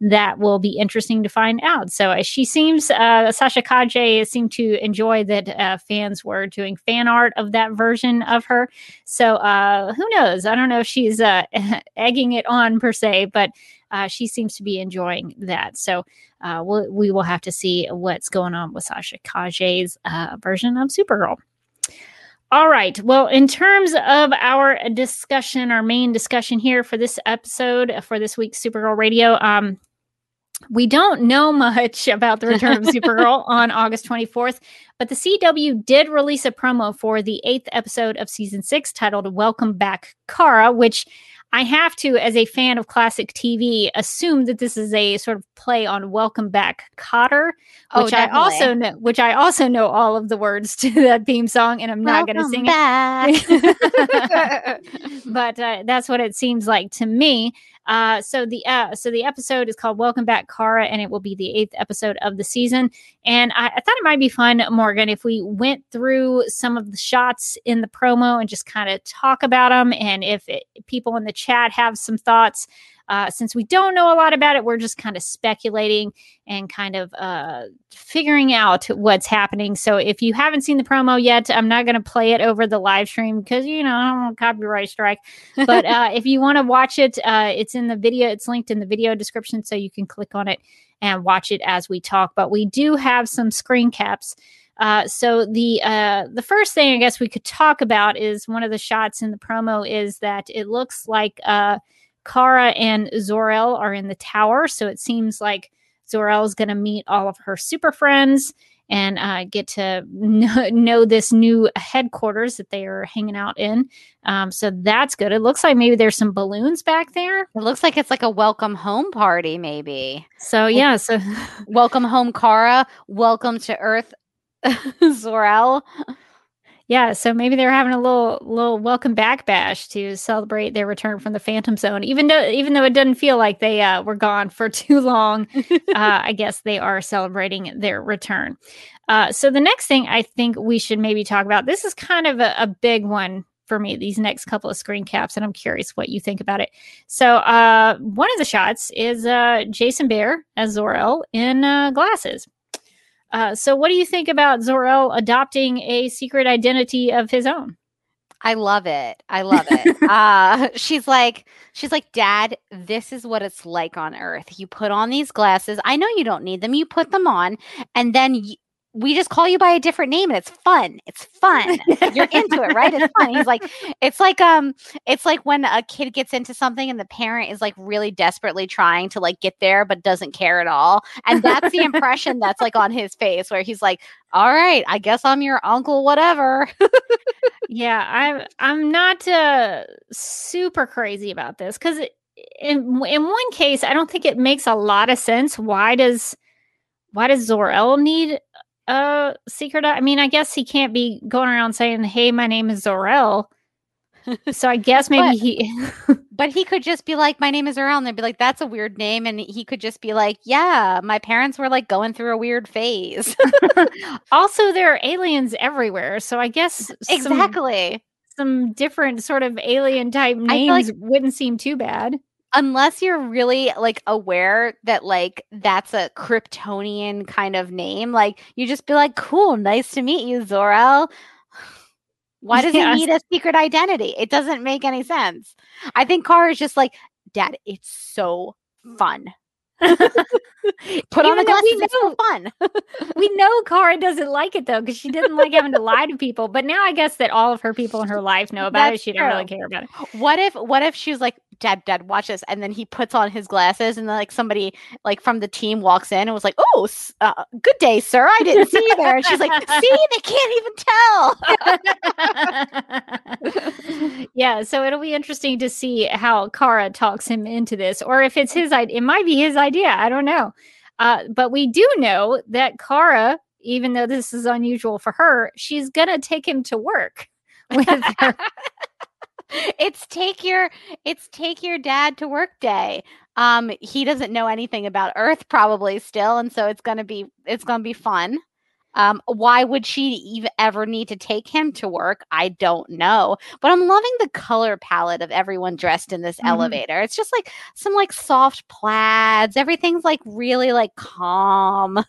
that will be interesting to find out. So she seems, uh, Sasha Calle seemed to enjoy that uh, fans were doing fan art of that version of her. So uh, who knows? I don't know if she's uh, egging it on per se, but uh, she seems to be enjoying that. So we'll, we will have to see what's going on with Sasha Calle's version of Supergirl. All right. Well, in terms of our discussion, our main discussion here for this episode, for this week's Supergirl Radio, um, we don't know much about the return of Supergirl on August 24th, but the CW did release a promo for the eighth episode of season six titled Welcome Back, Kara, which I have to, as a fan of classic TV, assume that this is a sort of play on Welcome Back, Kotter, Oh, which I also know, which I also know all of the words to that theme song, and I'm not going to sing back. it. but uh, that's what it seems like to me. Uh, so the uh, so the episode is called "Welcome Back, Kara," and it will be the eighth episode of the season. And I, I thought it might be fun, Morgan, if we went through some of the shots in the promo and just kind of talk about them, and if it, people in the chat have some thoughts. Uh, since we don't know a lot about it, we're just kind of speculating and kind of uh, figuring out what's happening. So if you haven't seen the promo yet, I'm not going to play it over the live stream because, you know, I don't want copyright strike. But uh, if you want to watch it, uh, it's in the video, it's linked in the video description. So you can click on it and watch it as we talk. But we do have some screen caps. Uh, so the uh, the first thing I guess we could talk about is one of the shots in the promo is that it looks like uh, Kara and Zor-El are in the tower. So it seems like Zor-El is going to meet all of her super friends and uh, get to know, know, this new headquarters that they are hanging out in. Um, so that's good. It looks like maybe there's some balloons back there. It looks like it's like a welcome home party, maybe. So yeah, so welcome home, Kara. Welcome to Earth, Zor-El yeah, so maybe they're having a little little welcome back bash to celebrate their return from the Phantom Zone. Even though even though it doesn't feel like they uh, were gone for too long, uh, I guess they are celebrating their return. Uh, so the next thing I think we should maybe talk about this is kind of a, a big one for me these next couple of screen caps and i'm curious what you think about it so uh, one of the shots is uh, jason behr as zor-el in uh, glasses uh, so, what do you think about Zor-El adopting a secret identity of his own? I love it. I love it. uh, she's like, she's like, Dad, this is what it's like on Earth. You put on these glasses. I know you don't need them. You put them on, and then y- we just call you by a different name and it's fun. It's fun. You're into it, right? It's fun. He's like, it's like um, it's like when a kid gets into something and the parent is like really desperately trying to like get there but doesn't care at all. And that's the impression that's like on his face where he's like, All right, I guess I'm your uncle, whatever. yeah, I'm I'm not uh super crazy about this because in in one case, I don't think it makes a lot of sense. Why does why does Zor-El need uh secret i mean i guess he can't be going around saying hey my name is Zor-El. So i guess maybe but, he but he could just be like my name is Zor-El and they'd be like that's a weird name and he could just be like yeah my parents were like going through a weird phase. Also there are aliens everywhere so i guess exactly. some, some different sort of alien type names like- wouldn't seem too bad unless you're really like aware that like that's a Kryptonian kind of name, like you just be like, cool, nice to meet you, Zor-El. Why does yes. he need a secret identity? It doesn't make any sense. I think Kara is just like, Dad, it's so fun. Put on the glasses. We know, fun. we know Kara doesn't like it though because she didn't like having to lie to people. But now I guess that all of her people in her life know about That's it. She true. don't really care about it. What if? What if she was like, "Dad, Dad, watch this," and then he puts on his glasses, and then like somebody like from the team walks in and was like, "Oh, uh, good day, sir. I didn't see you there." And she's like, "See, they can't even tell." yeah, so it'll be interesting to see how Kara talks him into this, or if it's his idea. It might be his idea. I don't know. Uh, but we do know that Kara, even though this is unusual for her, she's gonna take him to work with her. it's take your it's take your dad to work day. Um, he doesn't know anything about Earth probably still, and so it's gonna be it's gonna be fun. Um, why would she even ever need to take him to work? I don't know. But I'm loving the color palette of everyone dressed in this mm-hmm. elevator. It's just like some like soft plaids. Everything's like really like calm.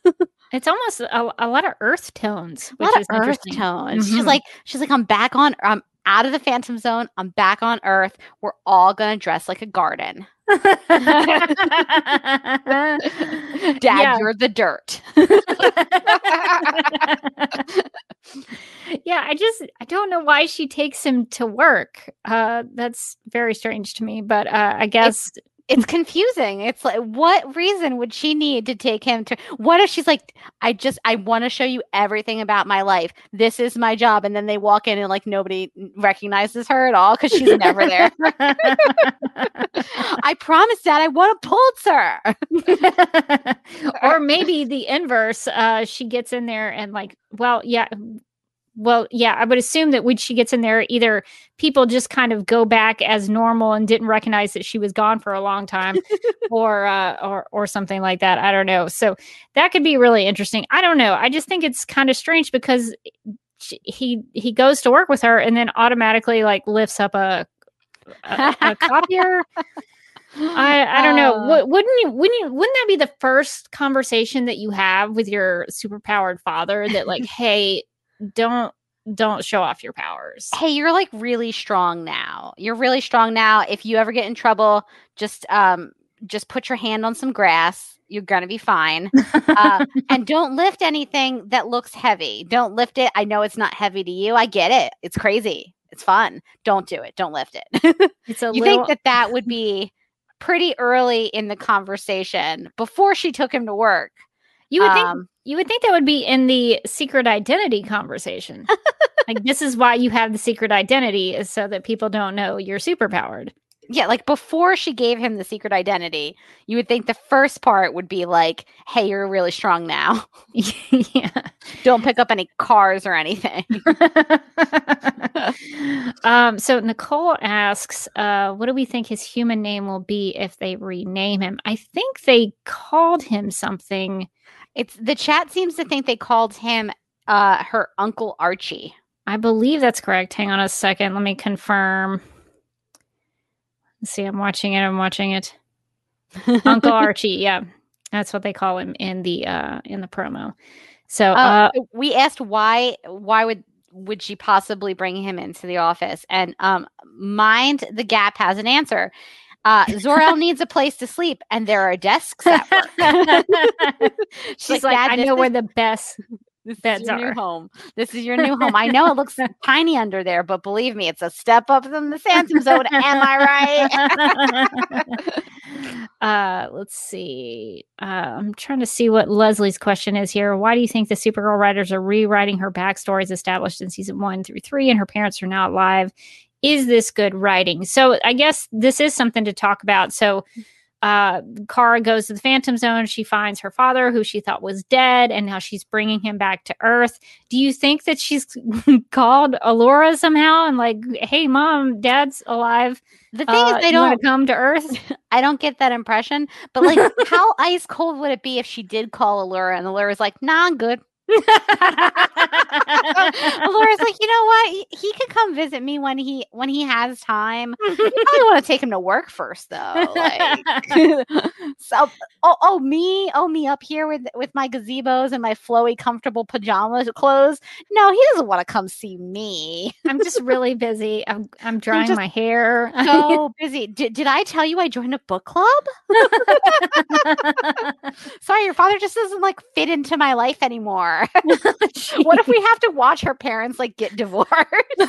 it's almost a, a, lot of earth tones. a lot of earth tones. Mm-hmm. She's like, she's like, I'm back on. I'm out of the phantom zone. I'm back on Earth. We're all gonna dress like a garden. Dad, yeah. you're the dirt. yeah, I just I don't know why she takes him to work. Uh that's very strange to me, but uh I guess it's, it's confusing. It's like, what reason would she need to take him to? What if she's like, I just, I want to show you everything about my life. This is my job. And then they walk in and like nobody recognizes her at all because she's never there. I promise that I want a Pulitzer. or maybe the inverse. Uh, she gets in there and like, well, yeah, well, yeah, I would assume that when she gets in there, either people just kind of go back as normal and didn't recognize that she was gone for a long time, or uh, or or something like that. I don't know. So that could be really interesting. I don't know. I just think it's kind of strange because she, he he goes to work with her and then automatically like lifts up a a, a copier. I I don't know. Uh, Wouldn't you wouldn't you wouldn't that be the first conversation that you have with your superpowered father that like, hey, don't don't show off your powers. hey, you're like really strong now. You're really strong now. If you ever get in trouble, just um just put your hand on some grass. You're gonna be fine. Uh, and don't lift anything that looks heavy. Don't lift it. I know it's not heavy to you. I get it. It's crazy. It's fun. Don't do it. Don't lift it. It's a you little think that that would be pretty early in the conversation before she took him to work. you would think Um, you would think that would be in the secret identity conversation. like this is why you have the secret identity is so that people don't know you're superpowered. yeah, like before she gave him the secret identity, you would think the first part would be like, "Hey, you're really strong now. yeah. Don't pick up any cars or anything." um, so Nicole asks, uh, what do we think his human name will be if they rename him? I think they called him something. It's the chat seems to think they called him uh her uncle Archie. I believe that's correct. Hang on a second. Let me confirm. Let's see, I'm watching it. I'm watching it. Uncle Archie. Yeah. That's what they call him in the uh in the promo. So Uh, uh we asked why why would would she possibly bring him into the office? And um, Mind the Gap has an answer. Uh, Zor-El needs a place to sleep, and there are desks at work. she's like, like, "Dad, I know where the best This Beds is your are. new home. This is your new home. I know it looks tiny under there, but believe me, it's a step up from the Phantom Zone. Am I right? uh let's see uh, i'm trying to see what leslie's question is here why do you think the supergirl writers are rewriting her backstories established in season one through three and her parents are now alive is this good writing so i guess this is something to talk about so uh Kara goes to the Phantom Zone. She finds her father, who she thought was dead, and now she's bringing him back to Earth. Do you think that she's called Alura somehow and like, "Hey, mom, dad's alive. The thing Uh, is, they don't. come to Earth." I don't get that impression. But like, how ice cold would it be if she did call Alora and Alura's like, "Nah, I'm good." Alura's like, you know what? He, he could come visit me when he when he has time. I probably want to take him to work first, though. Like, so, oh, oh, me, oh, me up here with with my gazebos and my flowy, comfortable pajamas clothes. No, he doesn't want to come see me. I'm just really busy. I'm I'm drying just my hair. So busy. Did, did I tell you I joined a book club? Sorry, your father just doesn't like fit into my life anymore. what if we have to watch her parents like get divorced?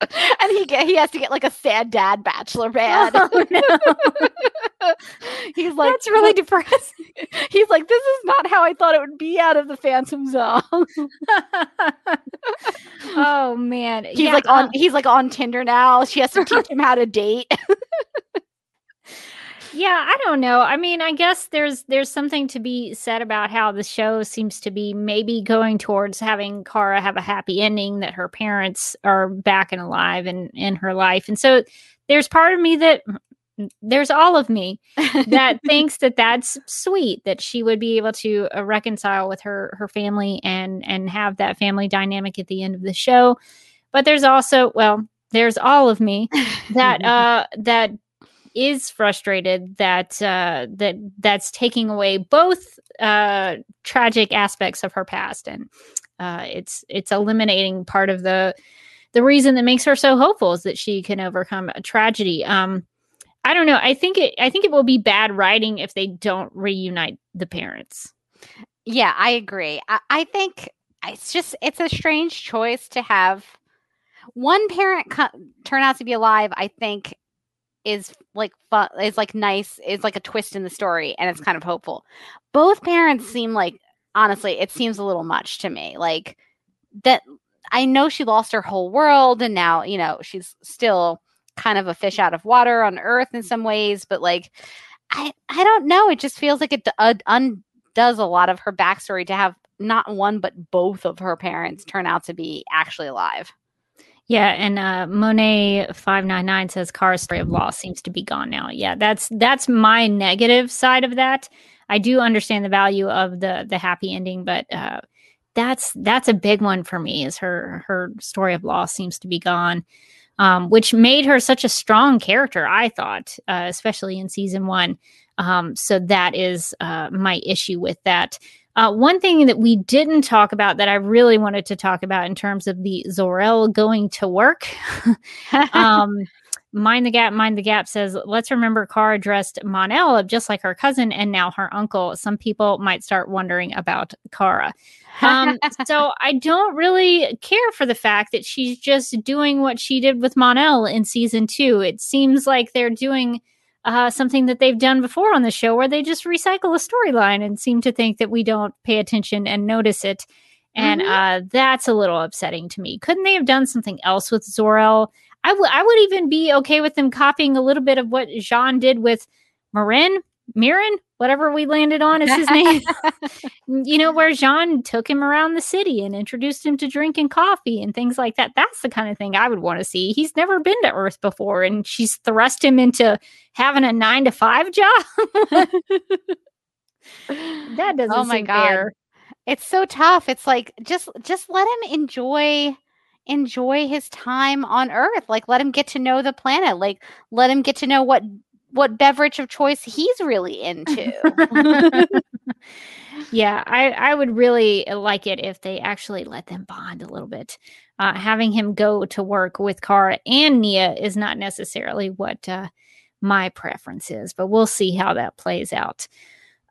and he get he has to get like a sad dad bachelor band. Oh, no. He's like That's really depressing. he's like this is not how I thought it would be out of the Phantom Zone. oh man. He's Yeah, like on um, he's like on Tinder now. She has to teach him how to date. Yeah, I don't know. I mean, I guess there's there's something to be said about how the show seems to be maybe going towards having Kara have a happy ending that her parents are back and alive and in her life. And so there's part of me that there's all of me that thinks that that's sweet that she would be able to uh, reconcile with her her family and and have that family dynamic at the end of the show. But there's also, well, there's all of me that uh that is frustrated that uh that that's taking away both uh tragic aspects of her past and uh it's it's eliminating part of the the reason that makes her so hopeful is that she can overcome a tragedy um i don't know i think it i think it will be bad writing if they don't reunite the parents Yeah, I agree. I, I think it's just it's a strange choice to have one parent co- turn out to be alive. I think is like fun, is like nice, is like a twist in the story, and it's kind of hopeful. Both parents seem like honestly, it seems a little much to me. Like that, I know she lost her whole world, and now you know she's still kind of a fish out of water on Earth in some ways, but like. I, I don't know. It just feels like it uh, undoes a lot of her backstory to have not one but both of her parents turn out to be actually alive. Yeah, and uh, Monet five nine nine says Kara's story of loss seems to be gone now. Yeah, that's that's my negative side of that. I do understand the value of the the happy ending, but uh, that's that's a big one for me. Is her her story of loss seems to be gone. um, which made her such a strong character. I thought, uh, especially in season one. Um, so that is uh, my issue with that. Uh, one thing that we didn't talk about that I really wanted to talk about in terms of the Zor-El going to work. um, Mind the Gap, Mind the Gap says, let's remember Kara dressed Mon-El just like her cousin and now her uncle. Some people might start wondering about Kara. Um, so I don't really care for the fact that she's just doing what she did with Mon-El in season two. It seems like they're doing uh, something that they've done before on the show where they just recycle a storyline and seem to think that we don't pay attention and notice it. And Mhm. uh, that's a little upsetting to me. Couldn't they have done something else with Zor-El? I would I would even be okay with them copying a little bit of what J'onn did with Marin, Mirren, whatever we landed on is his name. you know, where J'onn took him around the city and introduced him to drinking coffee and things like that. That's the kind of thing I would want to see. He's never been to Earth before, and she's thrust him into having a nine to five job. that oh doesn't Oh my seem God. fair. It's so tough. It's like just just let him enjoy enjoy his time on Earth. Like let him get to know the planet. Like let him get to know what what beverage of choice he's really into. yeah, I, I would really like it if they actually let them bond a little bit. Uh, having him go to work with Kara and Nia is not necessarily what uh, my preference is, but we'll see how that plays out.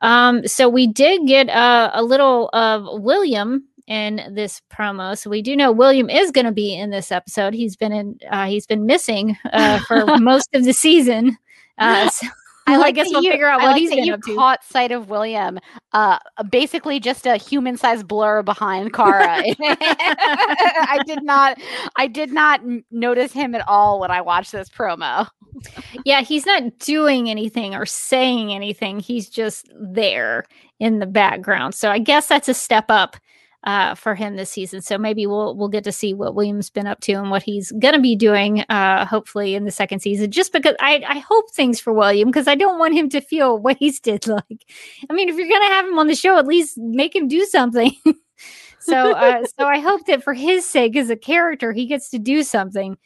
Um, so we did get uh, a little of William in this promo, so we do know William is going to be in this episode. He's been in, uh, he's been missing uh, for most of the season. Uh, so I, guess that we'll you- figure out what like he's you caught sight of William, uh, basically just a human-sized blur behind Kara. I did not, I did not notice him at all when I watched this promo. yeah, he's not doing anything or saying anything. He's just there in the background. So I guess that's a step up uh, for him this season. So maybe we'll we'll get to see what William's been up to and what he's gonna be doing. Uh, hopefully in the second season. Just because I I hope things for William because I don't want him to feel wasted. Like, I mean, if you're gonna have him on the show, at least make him do something. so uh, so I hope that for his sake as a character, he gets to do something.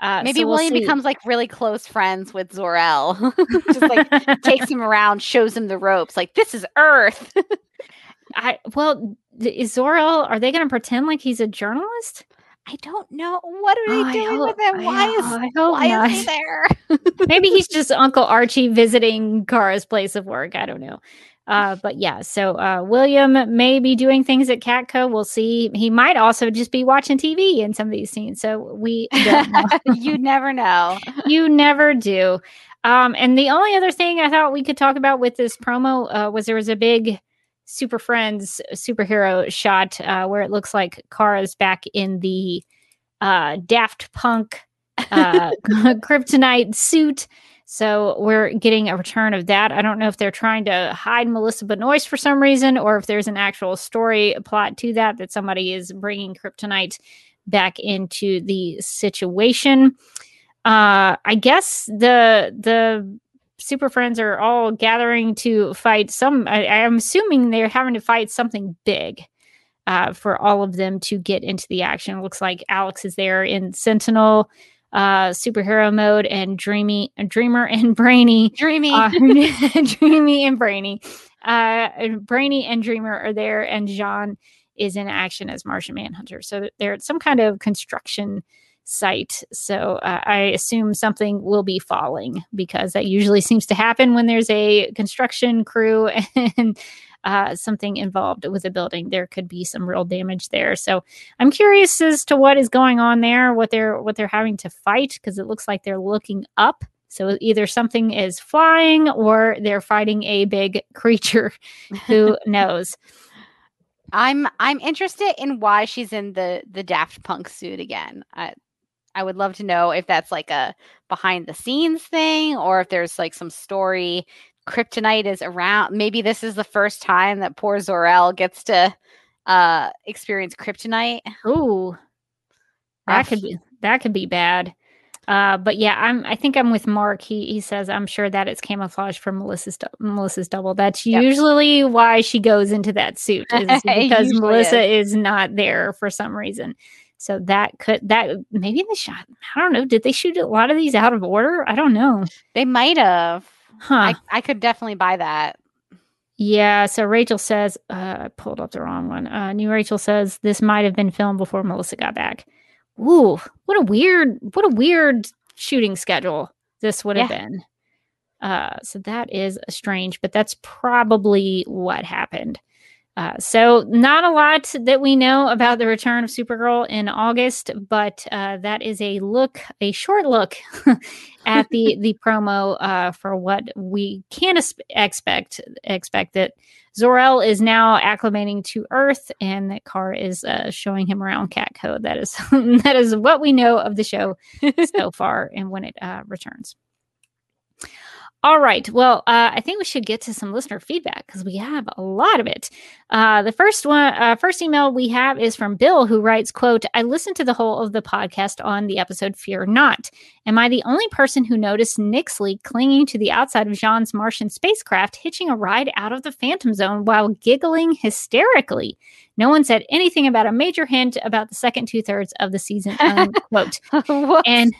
Uh, Maybe so we'll William see. becomes like really close friends with Zor-El. just like takes him around, shows him the ropes. Like this is Earth. I well, is? Are they going to pretend like he's a journalist? I don't know. What are they Oh, doing hope- with him? Why is ho- I hope why not. is he there? Maybe he's just Uncle Archie visiting Kara's place of work. I don't know. Uh, but yeah, so uh, William may be doing things at Catco. We'll see. He might also just be watching TV in some of these scenes. So we don't know. you never know. you never do. Um, and the only other thing I thought we could talk about with this promo uh, was there was a big Super Friends superhero shot uh, where it looks like Kara's back in the uh, Daft Punk uh, kryptonite suit. So we're getting a return of that. I don't know if they're trying to hide Melissa Benoist for some reason, or if there's an actual story plot to that that somebody is bringing kryptonite back into the situation uh i guess the the super friends are all gathering to fight some I, i'm assuming they're having to fight something big uh for all of them to get into the action. Looks like alex is there in sentinel uh superhero mode and dreamy dreamer and brainy. Dreamy. uh, dreamy and brainy. Uh and brainy and dreamer are there and J'onn is in action as martian manhunter. So they're at some kind of construction site so uh, i assume something will be falling because that usually seems to happen when there's a construction crew and uh, something involved with a building. There could be some real damage there. So i'm curious as to what is going on there what they're what they're having to fight because it looks like they're looking up. So either something is flying or they're fighting a big creature. Who knows? I'm I'm interested in why she's in the the Daft Punk suit again. I I would love to know if that's like a behind the scenes thing or if there's like some story kryptonite is around. Maybe this is the first time that poor Zor-El gets to uh experience kryptonite. Ooh, that could be that could be bad. Uh, but yeah, I'm. I think I'm with Mark. He he says I'm sure that it's camouflage for Melissa's Melissa's double. That's Yep. usually why she goes into that suit is because Melissa is. not there for some reason. So that could that maybe they shot. I don't know. Did they shoot a lot of these out of order? I don't know. They might have. Huh? I, I could definitely buy that. Yeah, so Rachel says, uh, I pulled up the wrong one. Uh, new Rachel says this might have been filmed before Melissa got back. Ooh, what a weird, what a weird shooting schedule this would have Yeah. been. Uh, so that is strange, but that's probably what happened. Uh, so not a lot that we know about the return of Supergirl in August, but uh, that is a look, a short look at the the promo uh, for what we can es- expect. Expect that Zor-El is now acclimating to Earth, and that Car is uh, showing him around CatCo. That is that is what we know of the show so far, and when it uh, returns. All right. Well, uh, I think we should get to some listener feedback because we have a lot of it. Uh, the first one, uh, first email we have is from Bill, who writes, "quote I listened to the whole of the podcast on the episode Fear Not. Am I the only person who noticed Nyxly clinging to the outside of J'onn's Martian spacecraft, hitching a ride out of the Phantom Zone while giggling hysterically? No one said anything about a major hint about the second two thirds of the season." Unquote. And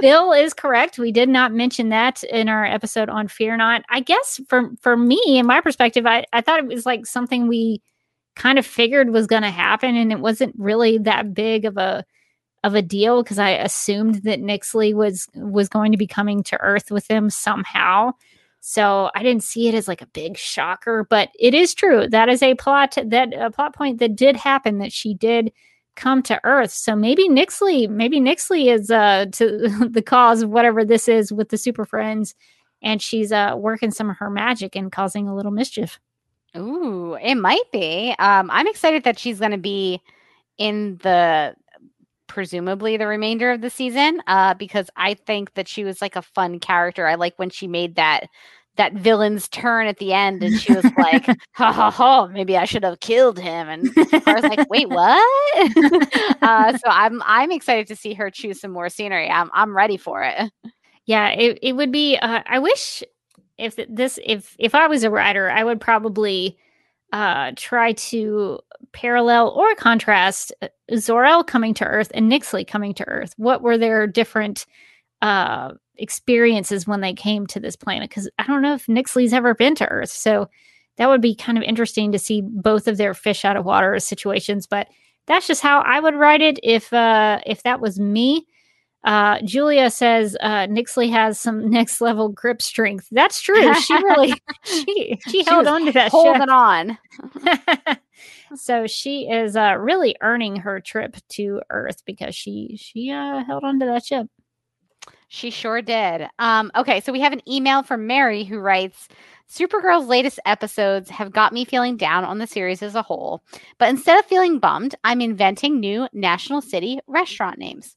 Bill is correct. We did not mention that in our episode on Fear Not. I guess for for me, in my perspective, I, I thought it was like something we kind of figured was going to happen, and it wasn't really that big of a of a deal because I assumed that Nyxly was was going to be coming to Earth with him somehow. So I didn't see it as like a big shocker, but it is true that is a plot that a plot point that did happen that she did come to Earth. So maybe Nyxly, maybe Nyxly is uh to the cause of whatever this is with the Super Friends, and she's uh working some of her magic and causing a little mischief. Ooh, it might be. Um, I'm excited that she's going to be in the presumably the remainder of the season uh because I think that she was like a fun character. I like when she made that that villain's turn at the end and she was like ha ha ha maybe I should have killed him and I was like wait what uh so I'm I'm excited to see her choose some more scenery. I'm I'm ready for it. Yeah, it, it would be. Uh, I wish if this if if I was a writer, I would probably uh try to parallel or contrast uh, Zor-El coming to Earth and Nyxly coming to Earth. What were their different uh experiences when they came to this planet? Because I don't know if Nyxly's ever been to Earth, so that would be kind of interesting to see both of their fish out of water situations. But that's just how I would write it if uh if that was me. Uh, Julia says uh, Nyxly has some next level grip strength. That's true. She really she she held was on to that Holding ship. on. so she is uh, really earning her trip to Earth because she she uh, held on to that ship. She sure did. Um, okay, so we have an email from Mary who writes Supergirl's latest episodes have got me feeling down on the series as a whole, but instead of feeling bummed, I'm inventing new National City restaurant names.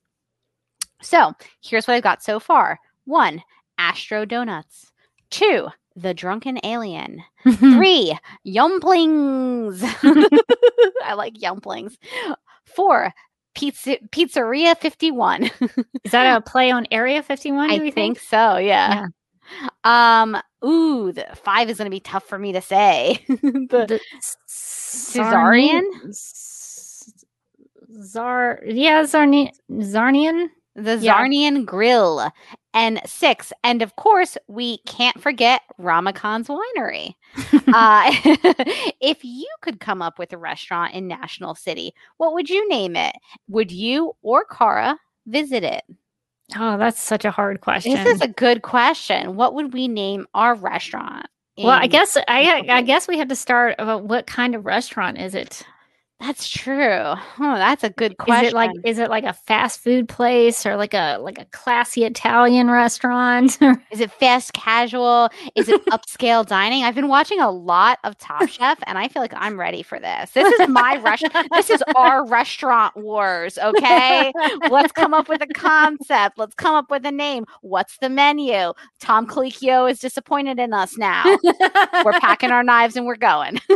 So here's what I've got so far one, Astro Donuts. Two, The Drunken Alien. Three, Yumplings. I like Yumplings. Four, Pizza, Pizzeria 51. Is that a play on Area 51? I we think, so, yeah. Um, ooh, the five is going to be tough for me to say. the The Caesarian? Zar, yeah, Zarni, Zarnian. The Yeah. Zarnian Grill. And six, and of course, we can't forget Ramakan's Winery. uh, if you could come up with a restaurant in National City, what would you name it? Would you or Kara visit it? Oh, that's such a hard question. This is a good question. What would we name our restaurant? well, I guess I I guess we have to start about what kind of restaurant is it? That's true. Oh, that's a good question. Is it like is it like a fast food place or like a like a classy Italian restaurant? Is it fast casual? Is it upscale dining? I've been watching a lot of Top Chef and I feel like I'm ready for this. This is my rush. This is our restaurant wars, okay? Let's come up with a concept. Let's come up with a name. What's the menu? Tom Colicchio is disappointed in us now. We're packing our knives and we're going.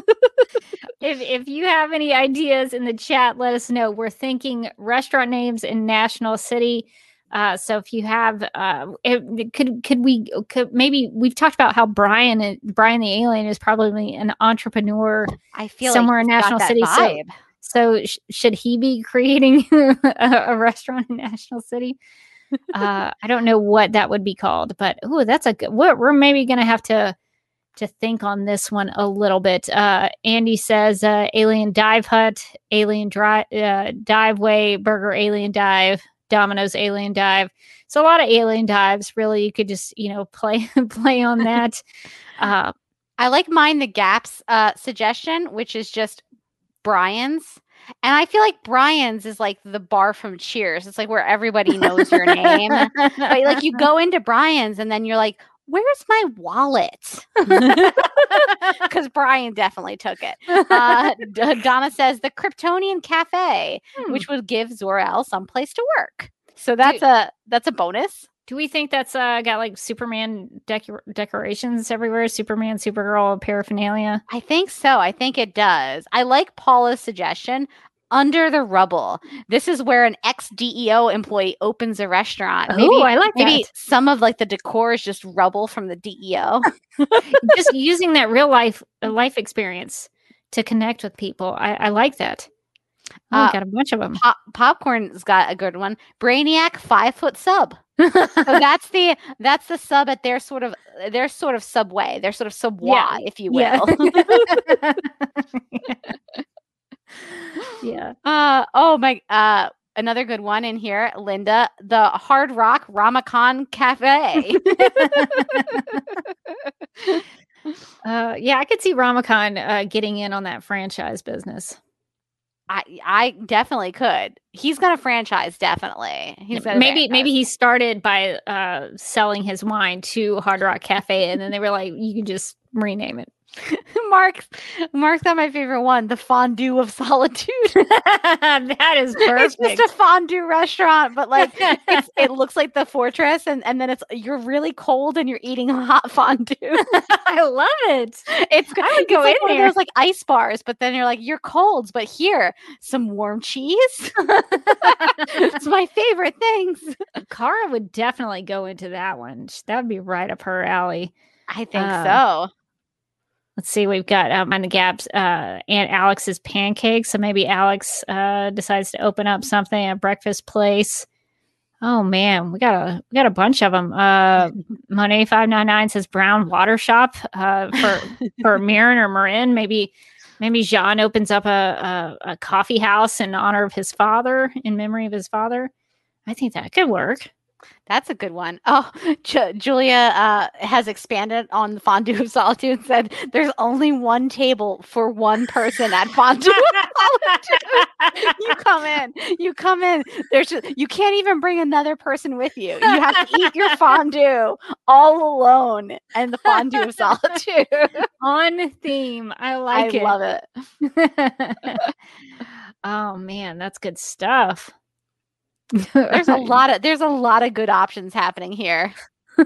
if if you have any ideas in the chat, let us know. We're thinking restaurant names in National City. Uh, so if you have, uh, it, could could we could maybe we've talked about how Brian Brian the alien is probably an entrepreneur I feel Somewhere like in National City, so- So sh- should he be creating a, a restaurant in National City? Uh, I don't know what that would be called, but oh, that's a good. We're, we're maybe going to have to to think on this one a little bit. Uh, Andy says uh, Alien Dive Hut, Alien Dri- uh, Dive Way, Burger Alien Dive, Domino's Alien Dive. So a lot of alien dives. Really, you could just you know play play on that. Uh, I like mine the Gaps uh, suggestion, which is just Brian's. And I feel like Brian's is like the bar from Cheers. It's like where everybody knows your name. but like you go into Brian's and then you're like, where's my wallet? Because Brian definitely took it. Uh, Donna says the Kryptonian Cafe, Hmm. which would give Zor-El some place to work. So that's a that's a bonus. do we think that's uh, got like Superman decor- decorations everywhere? Superman, Supergirl paraphernalia. I think so. I think it does. I like Paula's suggestion. Under the rubble. This is where an ex DEO employee opens a restaurant. Oh, I like maybe that. some of like the decor is just rubble from the DEO. just using that real life uh, life experience to connect with people. I, I like that. Oh, Uh, we got a bunch of them. Pop- Popcorn's got a good one. Brainiac five foot sub. So that's the that's the sub at their sort of their sort of subway, their sort of subway, Yeah, if you will. yeah. Yeah. Uh oh my uh another good one in here, Linda, the Hard Rock Rama Khan Cafe. Uh, yeah, I could see Rama Khan uh, getting in on that franchise business. I I definitely could. He's gonna franchise, definitely. He's gonna maybe maybe he started by uh, selling his wine to Hard Rock Cafe, and then they were like, "You can just rename it." Mark's Mark's got my favorite one, the fondue of solitude. that is perfect. it's just a fondue restaurant, but like it's, it looks like the fortress, and, and then it's you're really cold and you're eating hot fondue. I love it. It's I would go like in one of there. those like ice bars, but then you're like you're cold, but here some warm cheese. it's my favorite things. Kara would definitely go into that one. That would be right up her alley. I think Uh, so. Let's see. We've got um, on the gaps, uh, Aunt Alex's pancakes. So maybe Alex uh, decides to open up something at breakfast place. Oh man, we got a we got a bunch of them. Uh, Monet five nine nine says Brown Water Shop uh, for for Mirren or Marin. Maybe maybe J'onn opens up a, a a coffee house in honor of his father, in memory of his father. I think that could work. That's a good one. Oh, Ju- Julia uh, has expanded on the fondue of solitude. and Said there's only one table for one person at fondue. of solitude. you come in. You come in. There's just, you can't even bring another person with you. You have to eat your fondue all alone and the fondue of solitude. On theme. I I like it. I love it. oh man, that's good stuff. There's a lot of there's a lot of good options happening here.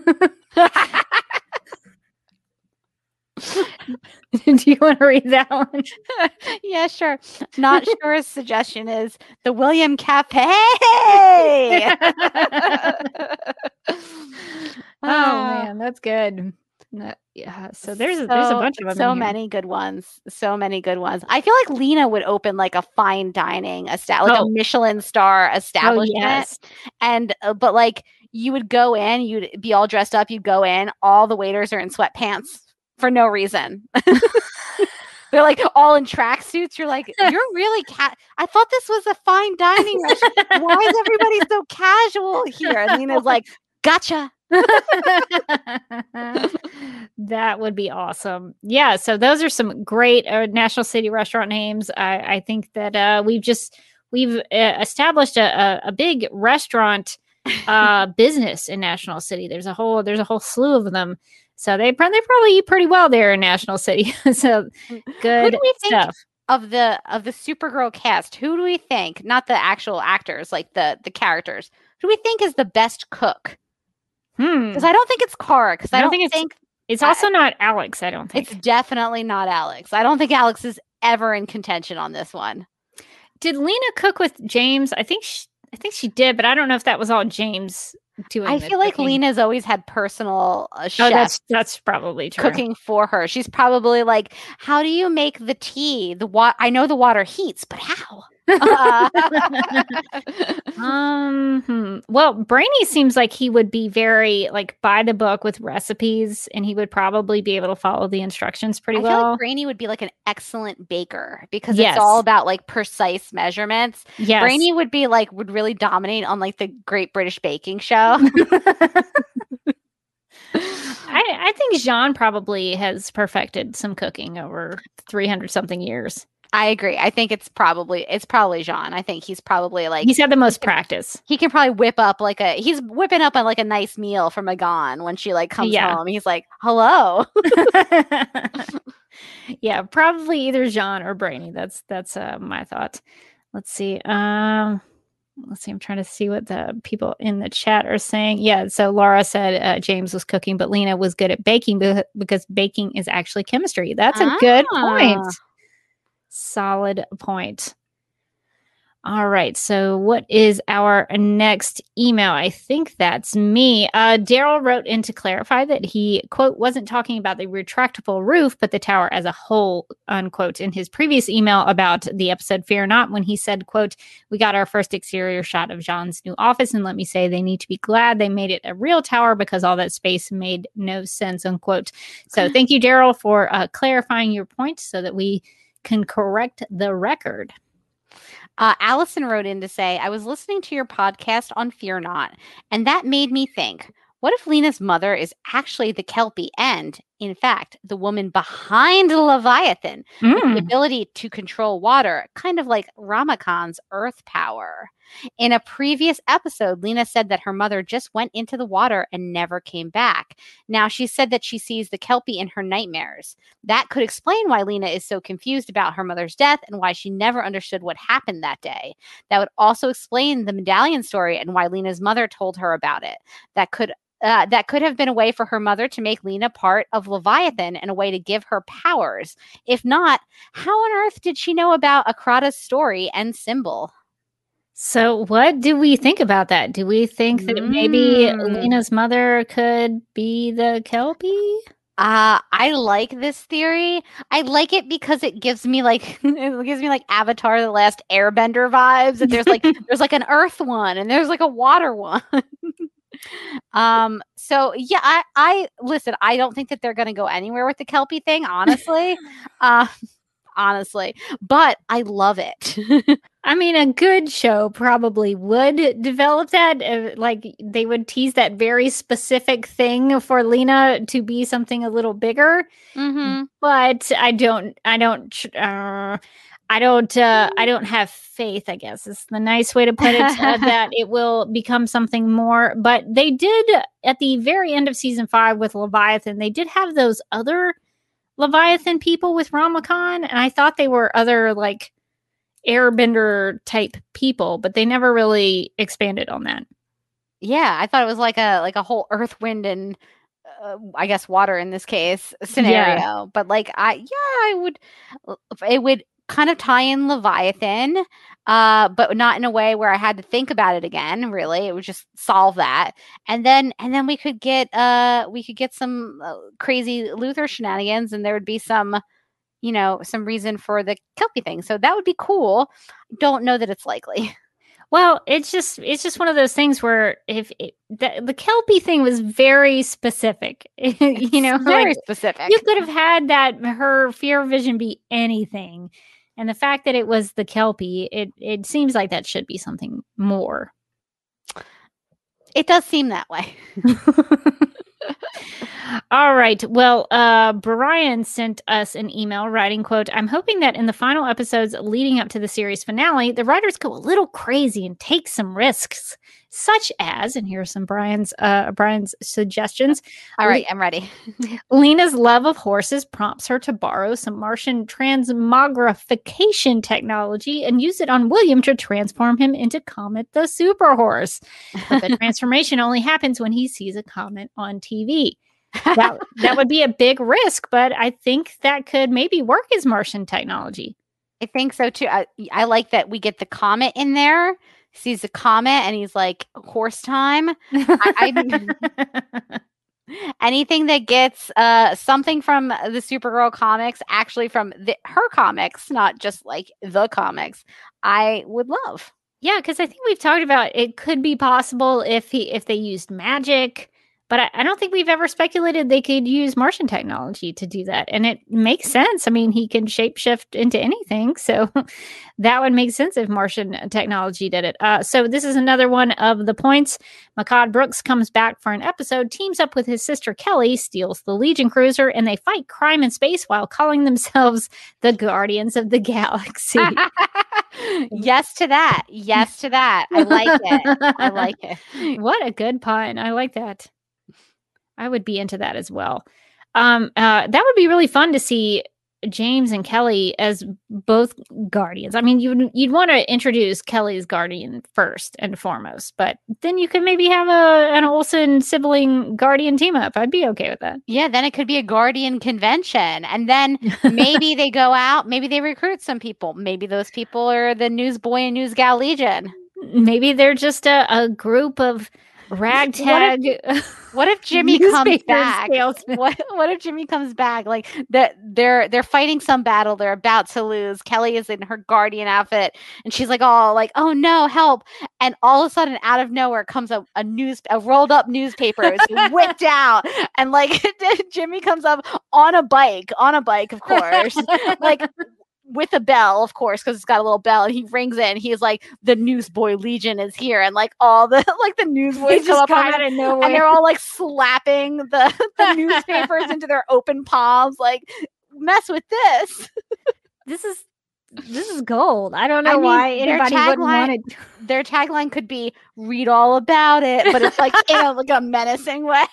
Do you want to read that one? yeah, sure. Not sure suggestion is the William Cafe. oh man, that's good. No- yeah, so there's a, there's a So- bunch of them. So many good ones. So many good ones. I feel like Lena would open like a fine dining, esta- like Oh. a Michelin star Oh establishment, yes, and uh, but like you would go in, you'd be all dressed up, you'd go in, all the waiters are in sweatpants for no reason. They're like all in tracksuits. You're like, you're really cat. I thought this was a fine dining restaurant. Why is everybody so casual here? And Lena's like, gotcha. that would be awesome. Yeah, so those are some great uh, National City restaurant names. I, I think that uh, we've just we've uh, established a, a, a big restaurant uh, business in National City. There's a whole there's a whole slew of them. So they they probably eat pretty well there in National City. so good we think stuff. of the of the Supergirl cast, who do we think? Not the actual actors, like the the characters. Who do we think is the best cook? Hmm. Because I don't think it's Kara. Because I, I don't think think, it's- It's I- also not Alex. I don't think. it's definitely not Alex. I don't think Alex is ever in contention on this one. did Lena cook with James? I think she, I think she did, but I don't know if that was all James doing. I feel like cooking. Lena's always had personal uh, Oh, that's that's probably true. cooking for her. She's probably like, "How do you make the tea? The wa- I know the water heats, but how?" Um. hmm. Well, Brainy seems like he would be very like by the book with recipes, and he would probably be able to follow the instructions pretty I feel well. like Brainy would be like an excellent baker because Yes. it's all about like precise measurements. yes. Brainy would be like would really dominate on like the Great British Baking Show. I, I think J'onn probably has perfected some cooking over 300 something years. I agree. I think it's probably it's probably J'onn. I think he's probably like He's had the most practice. he can probably whip up like a he's whipping up a, like a nice meal for M'gann when she like comes Yeah. home. He's like, "Hello." yeah, probably either J'onn or Brainy. That's that's uh, my thought. Let's see. Um, let's see. I'm trying to see what the people in the chat are saying. Yeah. So Laura said uh, James was cooking, but Lena was good at baking be- because baking is actually chemistry. That's a good point. Solid point. All right. So, what is our next email? I think that's me. Uh, Daryl wrote in to clarify that he, quote, wasn't talking about the retractable roof, but the tower as a whole, unquote, in his previous email about the episode Fear Not, when he said, quote, we got our first exterior shot of John's new office. And let me say, they need to be glad they made it a real tower because all that space made no sense, unquote. So, thank you, Daryl, for uh, clarifying your point so that we can correct the record. Uh, Allison wrote in to say, I was listening to your podcast on Fear Not, and that made me think what if Lena's mother is actually the Kelpie and, in fact, the woman behind Leviathan with the Mm. ability to control water, kind of like Rama Khan's earth power? In a previous episode, Lena said that her mother just went into the water and never came back. Now, she said that she sees the Kelpie in her nightmares. That could explain why Lena is so confused about her mother's death and why she never understood what happened that day. That would also explain the medallion story and why Lena's mother told her about it. That could uh, that could have been a way for her mother to make Lena part of Leviathan and a way to give her powers. If not, how on earth did she know about Acrata's story and symbol? So, what do we think about that? Do we think that maybe Mm. Lena's mother could be the Kelpie? Uh, I like this theory. I like it because it gives me like it gives me like Avatar: The Last Airbender vibes. And there's like there's like an Earth one and there's like a water one. um. So yeah, I I listen. I don't think that they're gonna go anywhere with the Kelpie thing. Honestly, uh, honestly, but I love it. I mean, a good show probably would develop that. Uh, like, they would tease that very specific thing for Lena to be something a little bigger. mm-hmm. But I don't, I don't, uh, I don't, uh, I don't have faith, I guess is the nice way to put it, uh, that it will become something more. But they did at the very end of season five with Leviathan, they did have those other Leviathan people with Rama Khan. And I thought they were other, like, airbender type people, but they never really expanded on that. Yeah, I thought it was like a like a whole earth, wind, and uh, I guess water in this case scenario. But like, I yeah, I would. It would kind of tie in Leviathan, uh, but not in a way where I had to think about it again. Really, it would just solve that, and then and then we could get uh we could get some uh, crazy Luthor shenanigans, and there would be some. You know, some reason for the Kelpie thing. So that would be cool. Don't know that it's likely. Well, it's just it's just one of those things where if it, the, the Kelpie thing was very specific, you know, very like specific. you could have had that her fear vision be anything, and the fact that it was the Kelpie, it it seems like that should be something more. It does seem that way. All right. Well, uh, Brian sent us an email writing, quote, I'm hoping that in the final episodes leading up to the series finale, the writers go a little crazy and take some risks, such as, and here are some Brian's uh Brian's suggestions. All right, I'm ready. Lena's love of horses prompts her to borrow some Martian transmogrification technology and use it on William to transform him into Comet the Super Horse. But the transformation only happens when he sees a comet on TV. That, that would be a big risk, but I think that could maybe work as Martian technology. I think so too. I, I like that we get the comet in there sees a comet and he's like, horse time. I, anything that gets uh something from the Supergirl comics, actually from the, her comics, not just like the comics, I would love. Yeah, because I think we've talked about it could be possible if he if they used magic, but I, I don't think we've ever speculated they could use Martian technology to do that. And it makes sense. I mean, he can shapeshift into anything, so that would make sense if Martian technology did it. Uh, so this is another one of the points. Mehcad Brooks comes back for an episode, teams up with his sister Kelly, steals the Legion cruiser, and they fight crime in space while calling themselves the Guardians of the Galaxy. yes to that. Yes to that. I like it. I like it. what a good pun. I like that. I would be into that as well. Um, uh, that would be really fun to see James and Kelly as both guardians. I mean, you'd you'd want to introduce Kelly's guardian first and foremost, but then you could maybe have a an Olsen sibling guardian team up. I'd be okay with that. Yeah, then it could be a guardian convention, and then maybe they go out, maybe they recruit some people. Maybe those people are the newsboy and newsgal legion. Maybe they're just a, a group of ragtag. What if, what if Jimmy comes back? What what if Jimmy comes back? Like that they're they're fighting some battle they're about to lose. Kelly is in her guardian outfit and she's like, oh, like, oh no, help. And all of a sudden, out of nowhere comes a, a news a rolled up newspaper. It's whipped out. And like Jimmy comes up on a bike, on a bike, of course. like with a bell, of course, because it's got a little bell, and he rings in. He's like, "The Newsboy Legion is here," and like all the like the newsboys come up on it, and they're all like slapping the the newspapers into their open palms, like mess with this. this is this is gold. I don't know I mean, why anybody wouldn't want it. Their tagline could be "Read all about it," but it's like in a, like a menacing way.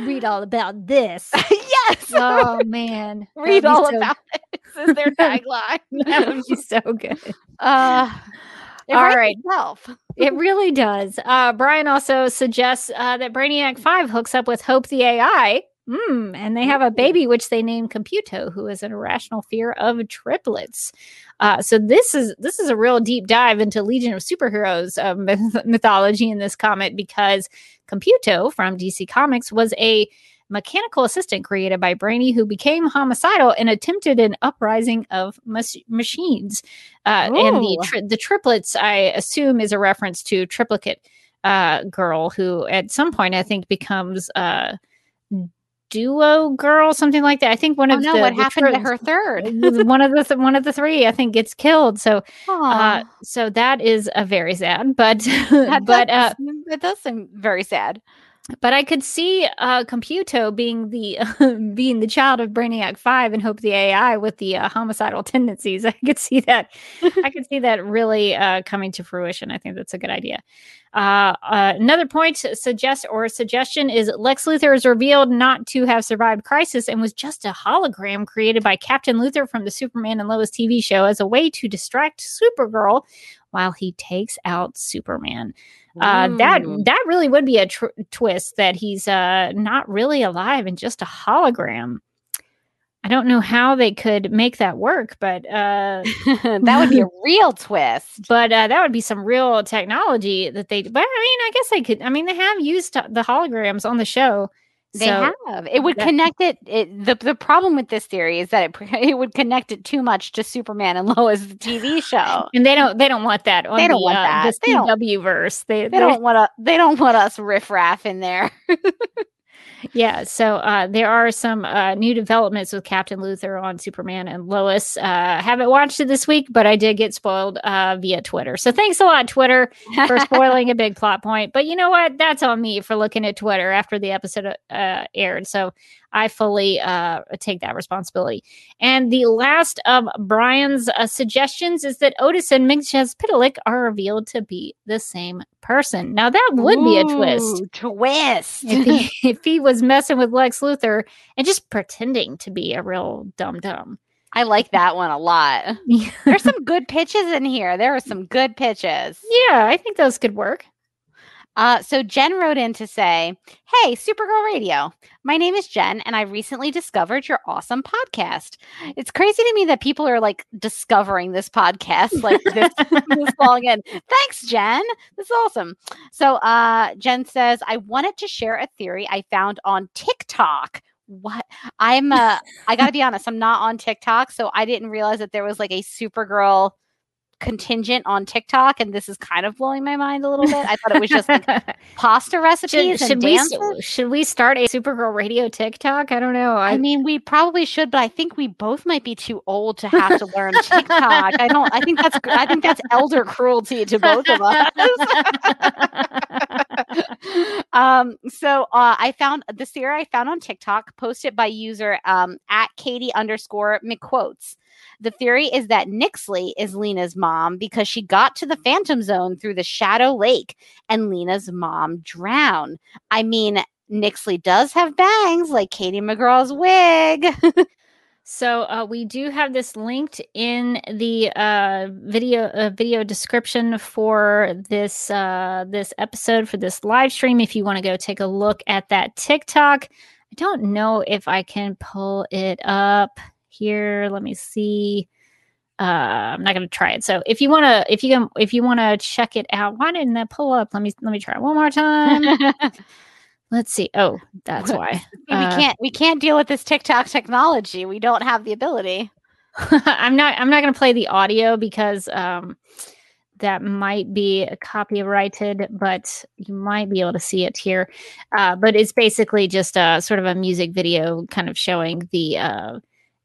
Read all about this. yes. Oh man. Read all so... about. This is their tagline. that would be so good. Uh it all right. Itself. it really does. Uh, Brian also suggests uh, that Brainiac 5 hooks up with Hope the AI. Mm, and they have a baby which they name Computo, who is an irrational fear of triplets. Uh, so this is this is a real deep dive into Legion of Superheroes uh, myth- mythology in this comic because Computo from DC Comics was a mechanical assistant created by Brainy who became homicidal and attempted an uprising of mas- machines. Uh, and the tri- the triplets, I assume, is a reference to triplicate uh, girl who at some point I think becomes uh, duo girl, something like that. I think one oh, of no, the what happened tri- to her third? one of the th- one of the three, I think, gets killed. So, uh, so that is a very sad. But but uh, it does seem very sad. But I could see uh, Computo being the uh, being the child of Brainiac Five and Hope the AI with the uh, homicidal tendencies. I could see that. I could see that really uh, coming to fruition. I think that's a good idea. Uh, uh, another point suggest or suggestion is Lex Luthor is revealed not to have survived Crisis and was just a hologram created by Captain Luthor from the Superman and Lois TV show as a way to distract Supergirl while he takes out Superman. Uh, that that really would be a tr- twist that he's uh, not really alive and just a hologram. I don't know how they could make that work, but uh, that would be a real twist. But uh, that would be some real technology that they. But I mean, I guess they could. I mean, they have used the holograms on the show. They so have. It would that, connect it, it. the The problem with this theory is that it it would connect it too much to Superman and Lois, the TV show, and they don't. They don't want that. On they don't the, want uh, that. The CW verse. They, they don't want to. They don't want us riffraff in there. yeah, so uh, there are some uh, new developments with Captain Luthor on Superman and Lois. Uh, haven't watched it this week, but I did get spoiled uh, via Twitter. So thanks a lot, Twitter, for spoiling a big plot point. But you know what? That's on me for looking at Twitter after the episode uh, aired. So I fully uh, take that responsibility. And the last of Brian's uh, suggestions is that Otis and Mxyzptlk are revealed to be the same person. Now that would Ooh, be a twist. Twist. If he, if he was messing with Lex Luthor and just pretending to be a real dum dum. I like that one a lot. There's some good pitches in here. There are some good pitches. Yeah, I think those could work. Uh, so Jen wrote in to say, Hey, Supergirl Radio. My name is Jen, and I recently discovered your awesome podcast. It's crazy to me that people are like discovering this podcast like this, this long in. Thanks, Jen. This is awesome. So uh, Jen says, I wanted to share a theory I found on TikTok what I'm uh I gotta be honest, I'm not on TikTok, so I didn't realize that there was like a Supergirl contingent on TikTok, and this is kind of blowing my mind a little bit. I thought it was just like pasta recipes should, should we should we start a Supergirl Radio TikTok? I don't know. I mean, we probably should, but I think we both might be too old to have to learn TikTok. I don't. I think that's. I think that's elder cruelty to both of us. um. So, uh, I found this theory I found on TikTok, posted by user um at Katie underscore McQuotes. The theory is that Nyxly is Lena's mom because she got to the Phantom Zone through the Shadow Lake, and Lena's mom drowned. I mean, Nyxly does have bangs like Katie McGrath's wig. So uh, we do have this linked in the uh, video uh, video description for this uh, this episode for this live stream. If you want to go take a look at that TikTok, I don't know if I can pull it up here. Let me see. Uh, I'm not going to try it. So if you want to, if you if you want to check it out, why didn't that pull up? Let me let me try it one more time. Let's see. Oh, that's why. we Uh, can't we can't deal with this TikTok technology. We don't have the ability. I'm not I'm not going to play the audio because um that might be copyrighted, but you might be able to see it here. Uh, but it's basically just a sort of a music video, kind of showing the uh,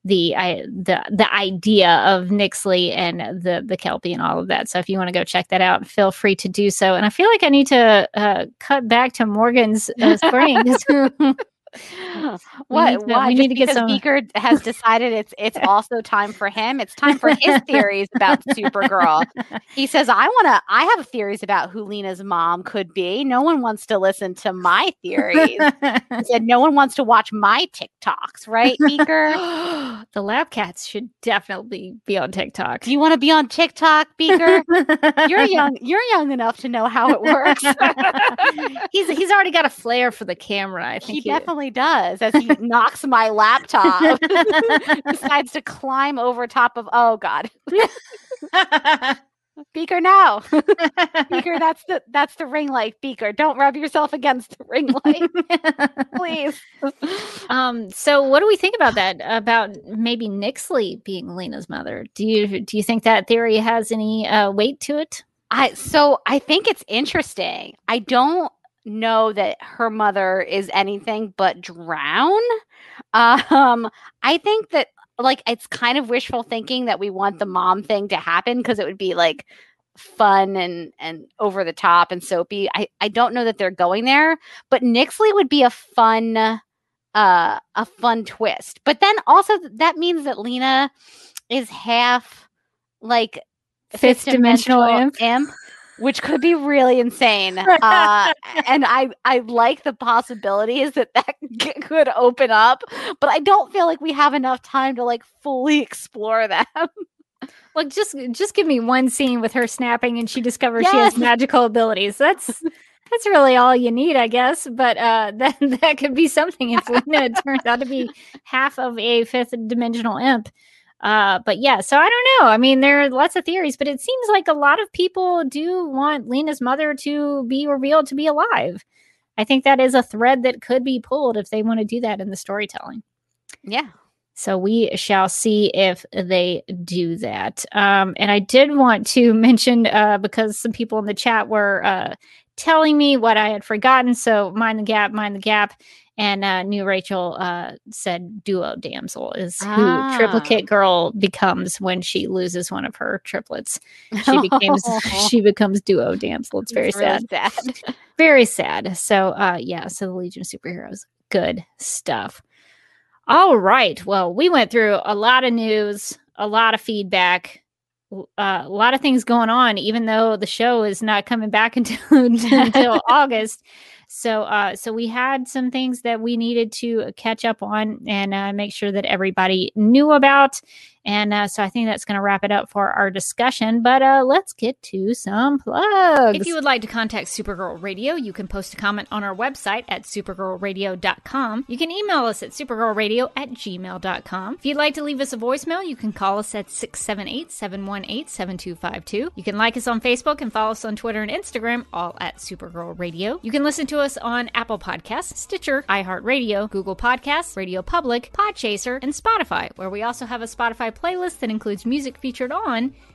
the I, the the idea of Nyxly and the the Kelpie and all of that. So if you want to go check that out, feel free to do so. And I feel like I need to uh, cut back to Morgan's uh, Springs. what? need to- why? we need to get some- Beaker has decided it's it's also time for him. It's time for his theories about Supergirl. He says, "I want to. I have theories about who Lena's mom could be. No one wants to listen to my theories." He said, "No one wants to watch my TikToks, right, Beaker?" the lab cats should definitely be on TikTok. Do you want to be on TikTok, Beaker? You're young. You're young enough to know how it works. he's he's already got a flair for the camera. I think he definitely does. As he knocks my laptop, decides to climb over top of. Oh God, Beaker, now. Beaker. That's the that's the ring light, Beaker. Don't rub yourself against the ring light, please. um. So, what do we think about that? About maybe Nyxly being Lena's mother? Do you do you think that theory has any uh, weight to it? I so I think it's interesting. I don't know that her mother is anything but drown. Um, I think that like it's kind of wishful thinking that we want the mom thing to happen because it would be like fun and and over the top and soapy. I I don't know that they're going there, but Nyxly would be a fun uh a fun twist. But then also that means that Lena is half like Fifth dimensional imp. imp which could be really insane. Uh, and I I like the possibilities that that could open up, but I don't feel like we have enough time to like fully explore them. Like, just just give me one scene with her snapping, and she discovers she has magical abilities. That's that's really all you need, I guess. But uh, that that could be something if Lena turns out to be half of a fifth dimensional imp. Uh, but yeah, so I don't know. I mean, there are lots of theories, but it seems like a lot of people do want Lena's mother to be revealed to be alive. I think that is a thread that could be pulled if they want to do that in the storytelling. Yeah. So we shall see if they do that. Um, and I did want to mention uh, because some people in the chat were uh, telling me what I had forgotten. So mind the gap, mind the gap. And uh, new Rachel uh, said duo damsel is who Ah. triplicate girl becomes when she loses one of her triplets. She becomes she becomes duo damsel. It's very It's really sad sad. very sad. So uh yeah, so the Legion of Superheroes, good stuff. All right. Well, we went through a lot of news, a lot of feedback, uh, a lot of things going on, even though the show is not coming back until until August. So, uh, so we had some things that we needed to catch up on and uh, make sure that everybody knew about. And uh, so I think that's going to wrap it up for our discussion. But uh, let's get to some plugs. If you would like to contact Supergirl Radio, you can post a comment on our website at supergirlradio.com. You can email us at supergirlradio at gmail.com. If you'd like to leave us a voicemail, you can call us at 678 718 7252. You can like us on Facebook and follow us on Twitter and Instagram, all at Supergirl Radio. You can listen to us on Apple Podcasts, Stitcher, iHeartRadio, Google Podcasts, Radio Public, Podchaser, and Spotify, where we also have a Spotify playlist that includes music featured on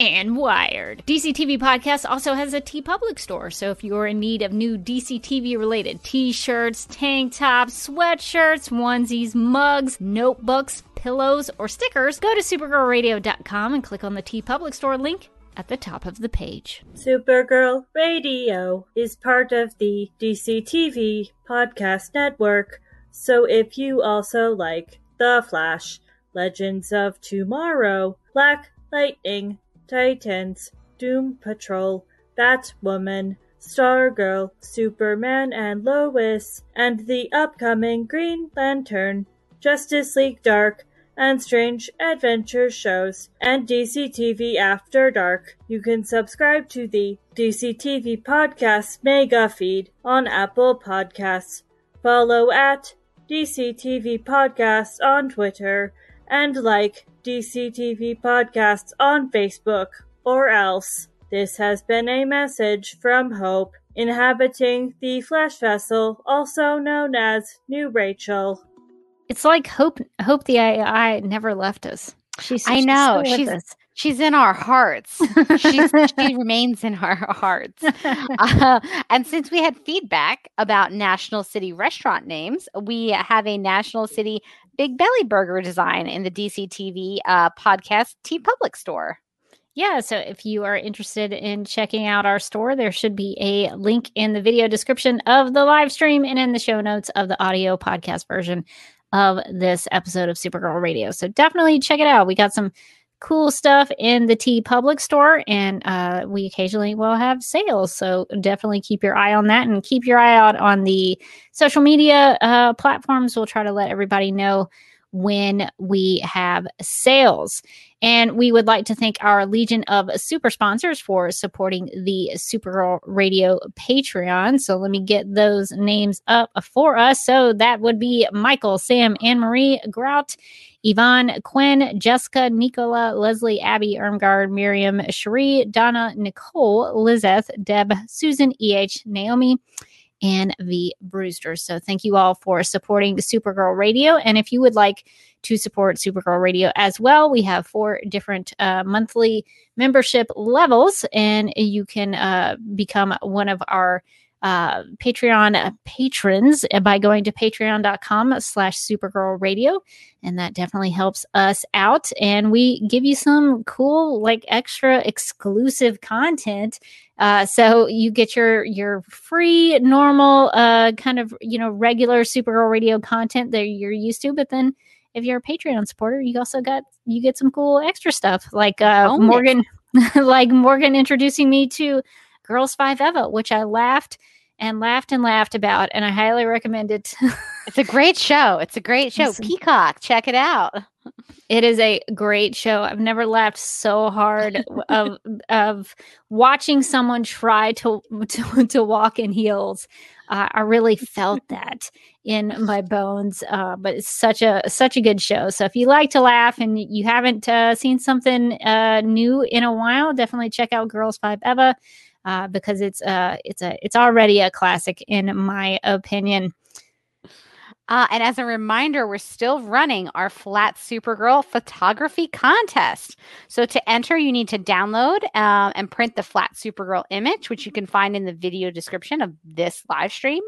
and Wired. DC TV Podcast also has a TeePublic store, so if you're in need of new DC TV related t shirts, tank tops, sweatshirts, onesies, mugs, notebooks, pillows, or stickers, go to supergirlradio.com and click on the TeePublic store link at the top of the page. Supergirl Radio is part of the DC TV Podcast Network, so if you also like The Flash, Legends of Tomorrow, Black Lightning, Titans, Doom Patrol, Batwoman, Stargirl, Superman and Lois, and the upcoming Green Lantern, Justice League Dark, and Strange Adventure shows, and DC TV After Dark. You can subscribe to the DC TV Podcast Mega Feed on Apple Podcasts. Follow at DC TV Podcast on Twitter and like DC TV Podcasts on Facebook or else. This has been a message from Hope, inhabiting the Flash vessel, also known as New Rachel. It's like Hope Hope the AI never left us. She's I know. still with She's she's in our hearts. She's, she remains in our hearts. Uh, and since we had feedback about National City restaurant names, we have a National City Big Belly Burger design in the DC TV uh, podcast TeePublic store. Yeah, so if you are interested in checking out our store, there should be a link in the video description of the live stream and in the show notes of the audio podcast version of this episode of Supergirl Radio. So definitely check it out. We got some cool stuff in the TeePublic store, and uh, we occasionally will have sales. So definitely keep your eye on that and keep your eye out on the social media uh, platforms. We'll try to let everybody know when we have sales. And we would like to thank our Legion of super sponsors for supporting the Supergirl Radio Patreon. So let me get those names up for us. So that would be Michael, Sam, Anne Marie, Grout, Yvonne, Quinn, Jessica, Nicola, Leslie, Abby, Ermgard, Miriam, Cherie, Donna, Nicole, Lizeth, Deb, Susan, EH, Naomi, and the Brewsters. So thank you all for supporting Supergirl Radio. And if you would like to support Supergirl Radio as well, we have four different uh, monthly membership levels, and you can uh, become one of our uh, Patreon patrons by going to patreon.com slash supergirl radio. And that definitely helps us out. And we give you some cool, like extra exclusive content. Uh, so you get your your free, normal, uh, kind of you know regular Supergirl Radio content that you're used to. But then, if you're a Patreon supporter, you also got you get some cool extra stuff like uh, it. Morgan, like Morgan introducing me to Girls Five Eva, which I laughed and laughed and laughed about, and I highly recommend it. It's a great show. It's a great show. Peacock, check it out. it is a great show. I've never laughed so hard of of watching someone try to to, to walk in heels. Uh, I really felt that in my bones. Uh, but it's such a such a good show. So if you like to laugh and you haven't uh, seen something uh, new in a while, definitely check out Girls Five Eva uh, because it's uh it's a it's already a classic in my opinion. Uh, and as a reminder, we're still running our Flat Supergirl photography contest. So to enter, you need to download um, and print the Flat Supergirl image, which you can find in the video description of this live stream,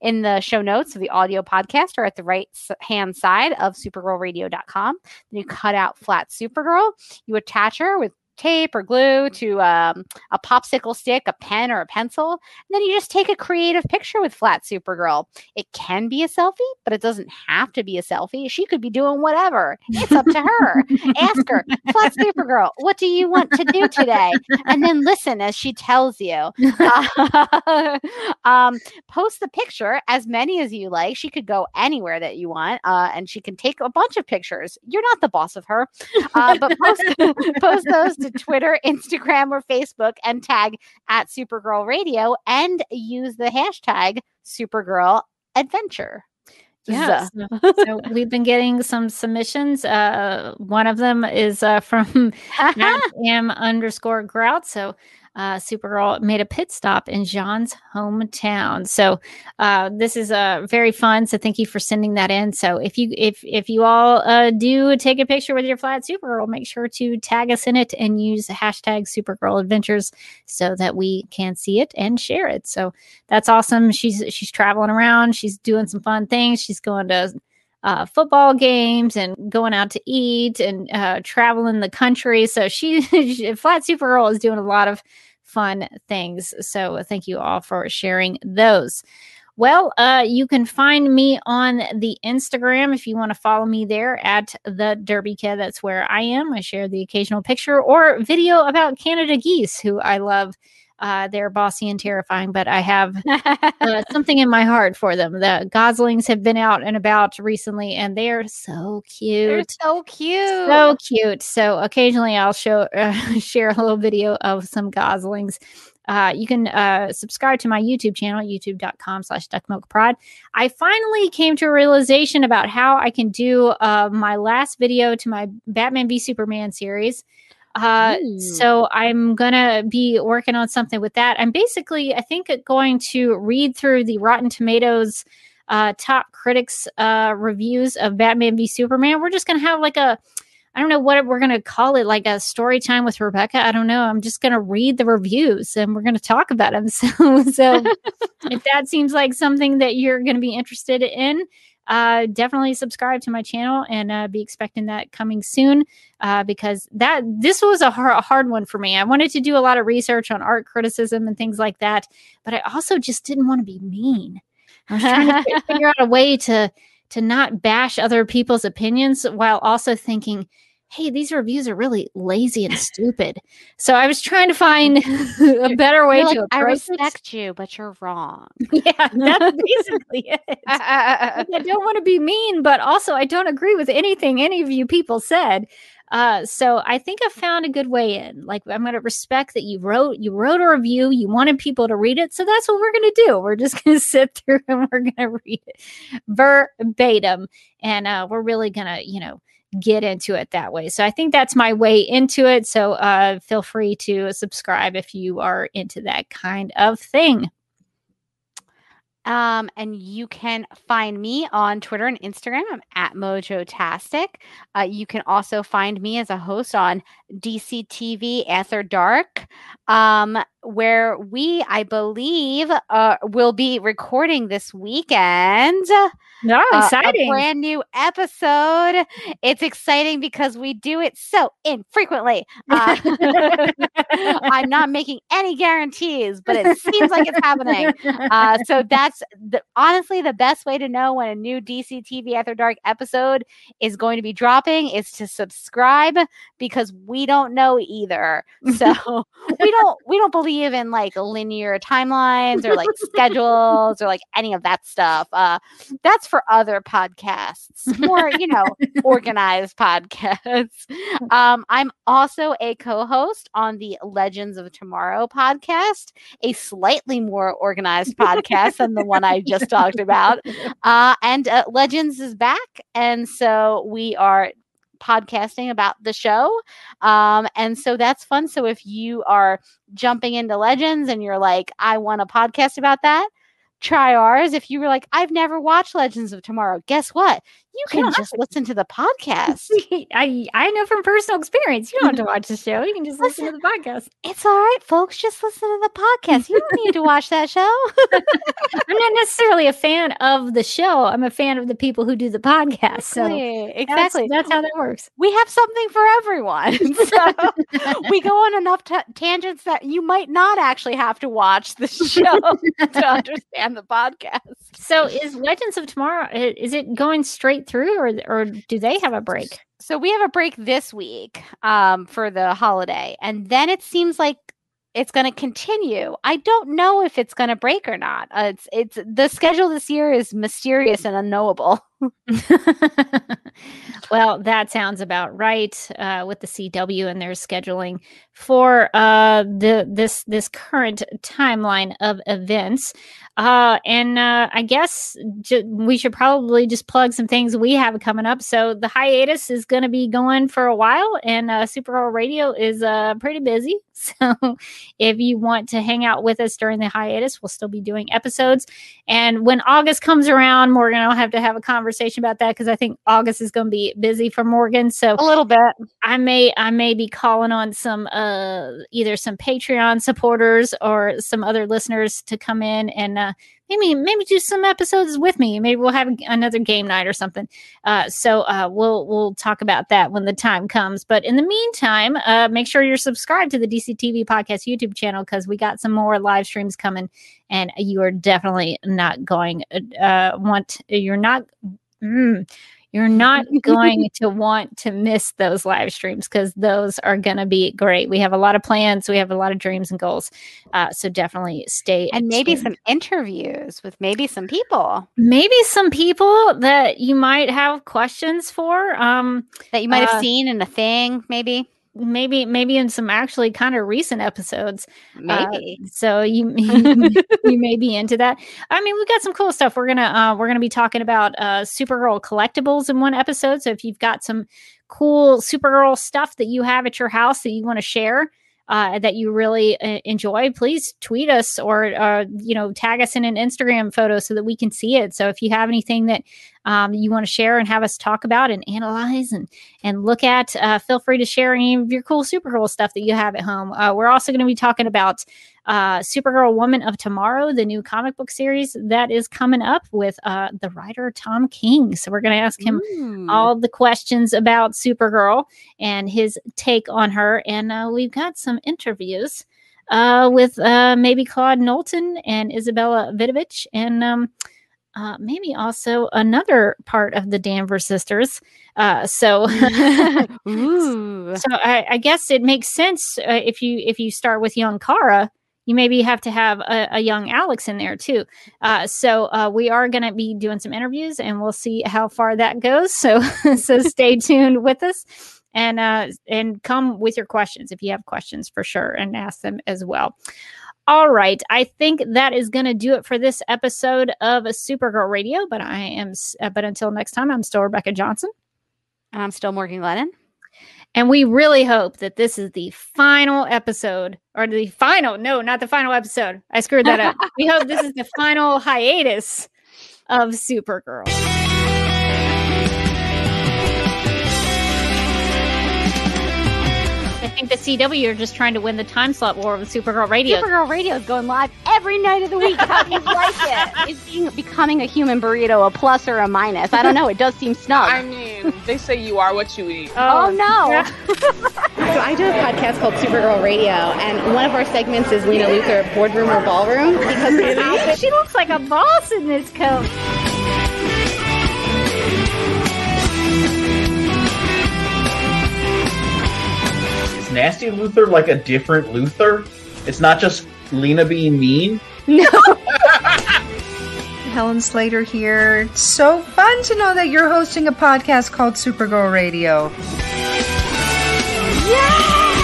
in the show notes of the audio podcast, or at the right hand side of supergirlradio.com. Then you cut out Flat Supergirl, you attach her with tape or glue to um, a popsicle stick, a pen, or a pencil. And then you just take a creative picture with Flat Supergirl. It can be a selfie, but it doesn't have to be a selfie. She could be doing whatever. It's up to her. Ask her, Flat Supergirl, what do you want to do today? And then listen as she tells you. Uh, um, post the picture, as many as you like. She could go anywhere that you want, uh, and she can take a bunch of pictures. You're not the boss of her, uh, but post, post those to Twitter, Instagram, or Facebook and tag at Supergirl Radio and use the hashtag Supergirl Adventure. Yeah. So, so we've been getting some submissions. Uh, one of them is uh, from am underscore grout. So uh, Supergirl made a pit stop in J'onn's hometown. So uh, this is uh, very fun. So thank you for sending that in. So if you if if you all uh, do take a picture with your flat Supergirl, make sure to tag us in it and use hashtag Supergirl Adventures so that we can see it and share it. So that's awesome. She's she's traveling around. She's doing some fun things. She's going to uh, football games and going out to eat and uh, traveling the country. So she, she, Flat Supergirl is doing a lot of fun things. So thank you all for sharing those. Well, uh, you can find me on the Instagram if you want to follow me there at the Derby Kid. That's where I am. I share the occasional picture or video about Canada geese, who I love. Uh, they're bossy and terrifying, but I have uh, something in my heart for them. The Goslings have been out and about recently, and they are so cute. They're so cute. So cute. So occasionally I'll show uh, share a little video of some goslings. Uh, you can uh, subscribe to my YouTube channel, youtube.com slash duckmilkprod. I finally came to a realization about how I can do uh, my last video to my Batman v Superman series. Uh, so I'm gonna be working on something with that. I'm basically, I think, going to read through the Rotten Tomatoes uh, top critics uh, reviews of Batman v Superman. We're just gonna have like a, I don't know what we're gonna call it, like a story time with Rebecca. I don't know. I'm just gonna read the reviews and we're gonna talk about them. So, so if that seems like something that you're gonna be interested in, uh, definitely subscribe to my channel and uh, be expecting that coming soon uh, because that this was a hard, a hard one for me. I wanted to do a lot of research on art criticism and things like that, but I also just didn't want to be mean. I was trying to figure out a way to to not bash other people's opinions while also thinking, hey, these reviews are really lazy and stupid. So I was trying to find a better way You're to like, I approach it. respect you, but you're wrong. Yeah, that's basically it. Like, I don't want to be mean, but also I don't agree with anything any of you people said. Uh, so I think I found a good way in. Like I'm going to respect that you wrote you wrote a review, you wanted people to read it, so that's what we're going to do. We're just going to sit through and we're going to read it verbatim, and uh, we're really going to you know get into it that way. So I think that's my way into it. So uh, feel free to subscribe if you are into that kind of thing. Um, and you can find me on Twitter and Instagram. I'm at Mojotastic. Uh, you can also find me as a host on DC TV After Dark, um, where we, I believe, uh, will be recording this weekend. No, uh, exciting. A brand new episode. It's exciting because we do it so infrequently. Uh, I'm not making any guarantees, but it seems like it's happening. Uh, so that's the, honestly the best way to know when a new DC TV After Dark episode is going to be dropping is to subscribe because we don't know either. So we don't we don't believe in like linear timelines or like schedules or like any of that stuff. Uh, that's for other podcasts, more you know organized podcasts. Um, I'm also a co-host on the Legends of Tomorrow podcast, a slightly more organized podcast than the one I just talked about. Uh, and uh, Legends is back, and so we are podcasting about the show. Um, and so that's fun. So if you are jumping into Legends and you're like, I want a podcast about that, try ours. If you were like, I've never watched Legends of Tomorrow, guess what? You can don't just listen to the podcast. I I know from personal experience. You don't have to watch the show. You can just listen to the podcast. it's all right, folks. Just listen to the podcast. You don't need to watch that show. I'm not necessarily a fan of the show. I'm a fan of the people who do the podcast. So exactly. that's, exactly. that's how that works. we have something for everyone. so we go on enough ta tangents that you might not actually have to watch the show to understand the podcast. So is Legends of Tomorrow is it going straight through or or do they have a break? So we have a break this week um, for the holiday, and then it seems like it's going to continue. I don't know if it's going to break or not. Uh, it's it's the schedule this year is mysterious and unknowable. well, that sounds about right uh, with the CW and their scheduling for uh, the this this current timeline of events. Uh, and uh, I guess ju- we should probably just plug some things we have coming up. So the hiatus is going to be going for a while, and uh, Supergirl Radio is uh, pretty busy. So if you want to hang out with us during the hiatus, we'll still be doing episodes. And when August comes around, Morgan, I'll have to have a conversation about that because I think August is going to be busy for Morgan. So A little bit. I may I may be calling on some uh either some Patreon supporters or some other listeners to come in and uh maybe maybe do some episodes with me. Maybe we'll have another game night or something. Uh so uh we'll we'll talk about that when the time comes. But in the meantime, uh make sure you're subscribed to the DCTV podcast YouTube channel because we got some more live streams coming and you are definitely not going uh want you're not mm, you're not going to want to miss those live streams because those are going to be great. We have a lot of plans, we have a lot of dreams and goals. Uh, so definitely stay And maybe some interviews with maybe some people maybe some people that you might have questions for. Um, that you might have Uh, seen in a thing, maybe. Maybe maybe in some actually kind of recent episodes. Uh, Maybe. so you you may be into that. I mean, we've got some cool stuff. We're gonna uh, we're gonna be talking about uh, Supergirl collectibles in one episode. So if you've got some cool Supergirl stuff that you have at your house that you want to share. Uh, that you really uh, enjoy, please tweet us or uh, you know tag us in an Instagram photo so that we can see it. So if you have anything that um, you want to share and have us talk about and analyze and and look at, uh, feel free to share any of your cool Supergirl stuff that you have at home. Uh, we're also going to be talking about uh, Supergirl Woman of Tomorrow, the new comic book series that is coming up with uh, the writer Tom King. So we're going to ask him Ooh. all the questions about Supergirl and his take on her. And uh, we've got some interviews uh, with uh, maybe Claude Knowlton and Izabela Vidovic, and um, uh, maybe also another part of the Danvers sisters. Uh, so. So I, I guess it makes sense uh, if you if you start with young Kara, you maybe have to have a, a young Alex in there too. Uh, so uh, we are going to be doing some interviews, and we'll see how far that goes. So so stay tuned with us, and uh, and come with your questions if you have questions for sure, and ask them as well. All right, I think that is going to do it for this episode of Supergirl Radio. But I am, uh, but until next time, I'm still Rebecca Johnson. And I'm still Morgan Glennon. And we really hope that this is the final episode, or the final, no, not the final episode. I screwed that up. we hope this is the final hiatus of Supergirl. Think the CW are just trying to win the time slot war with Supergirl Radio. Supergirl Radio is going live every night of the week. How do you like it? Is being, becoming a human burrito a plus or a minus? I don't know. It does seem snug. I mean, they say you are what you eat. oh, oh no. So I do a podcast called Supergirl Radio, and one of our segments is Lena Luthor Boardroom or Ballroom because her outfit She looks like a boss in this coat. Nasty Luthor like a different Luthor? It's not just Lena being mean? No. Helen Slater here. It's so fun to know that you're hosting a podcast called Supergirl Radio. Yeah.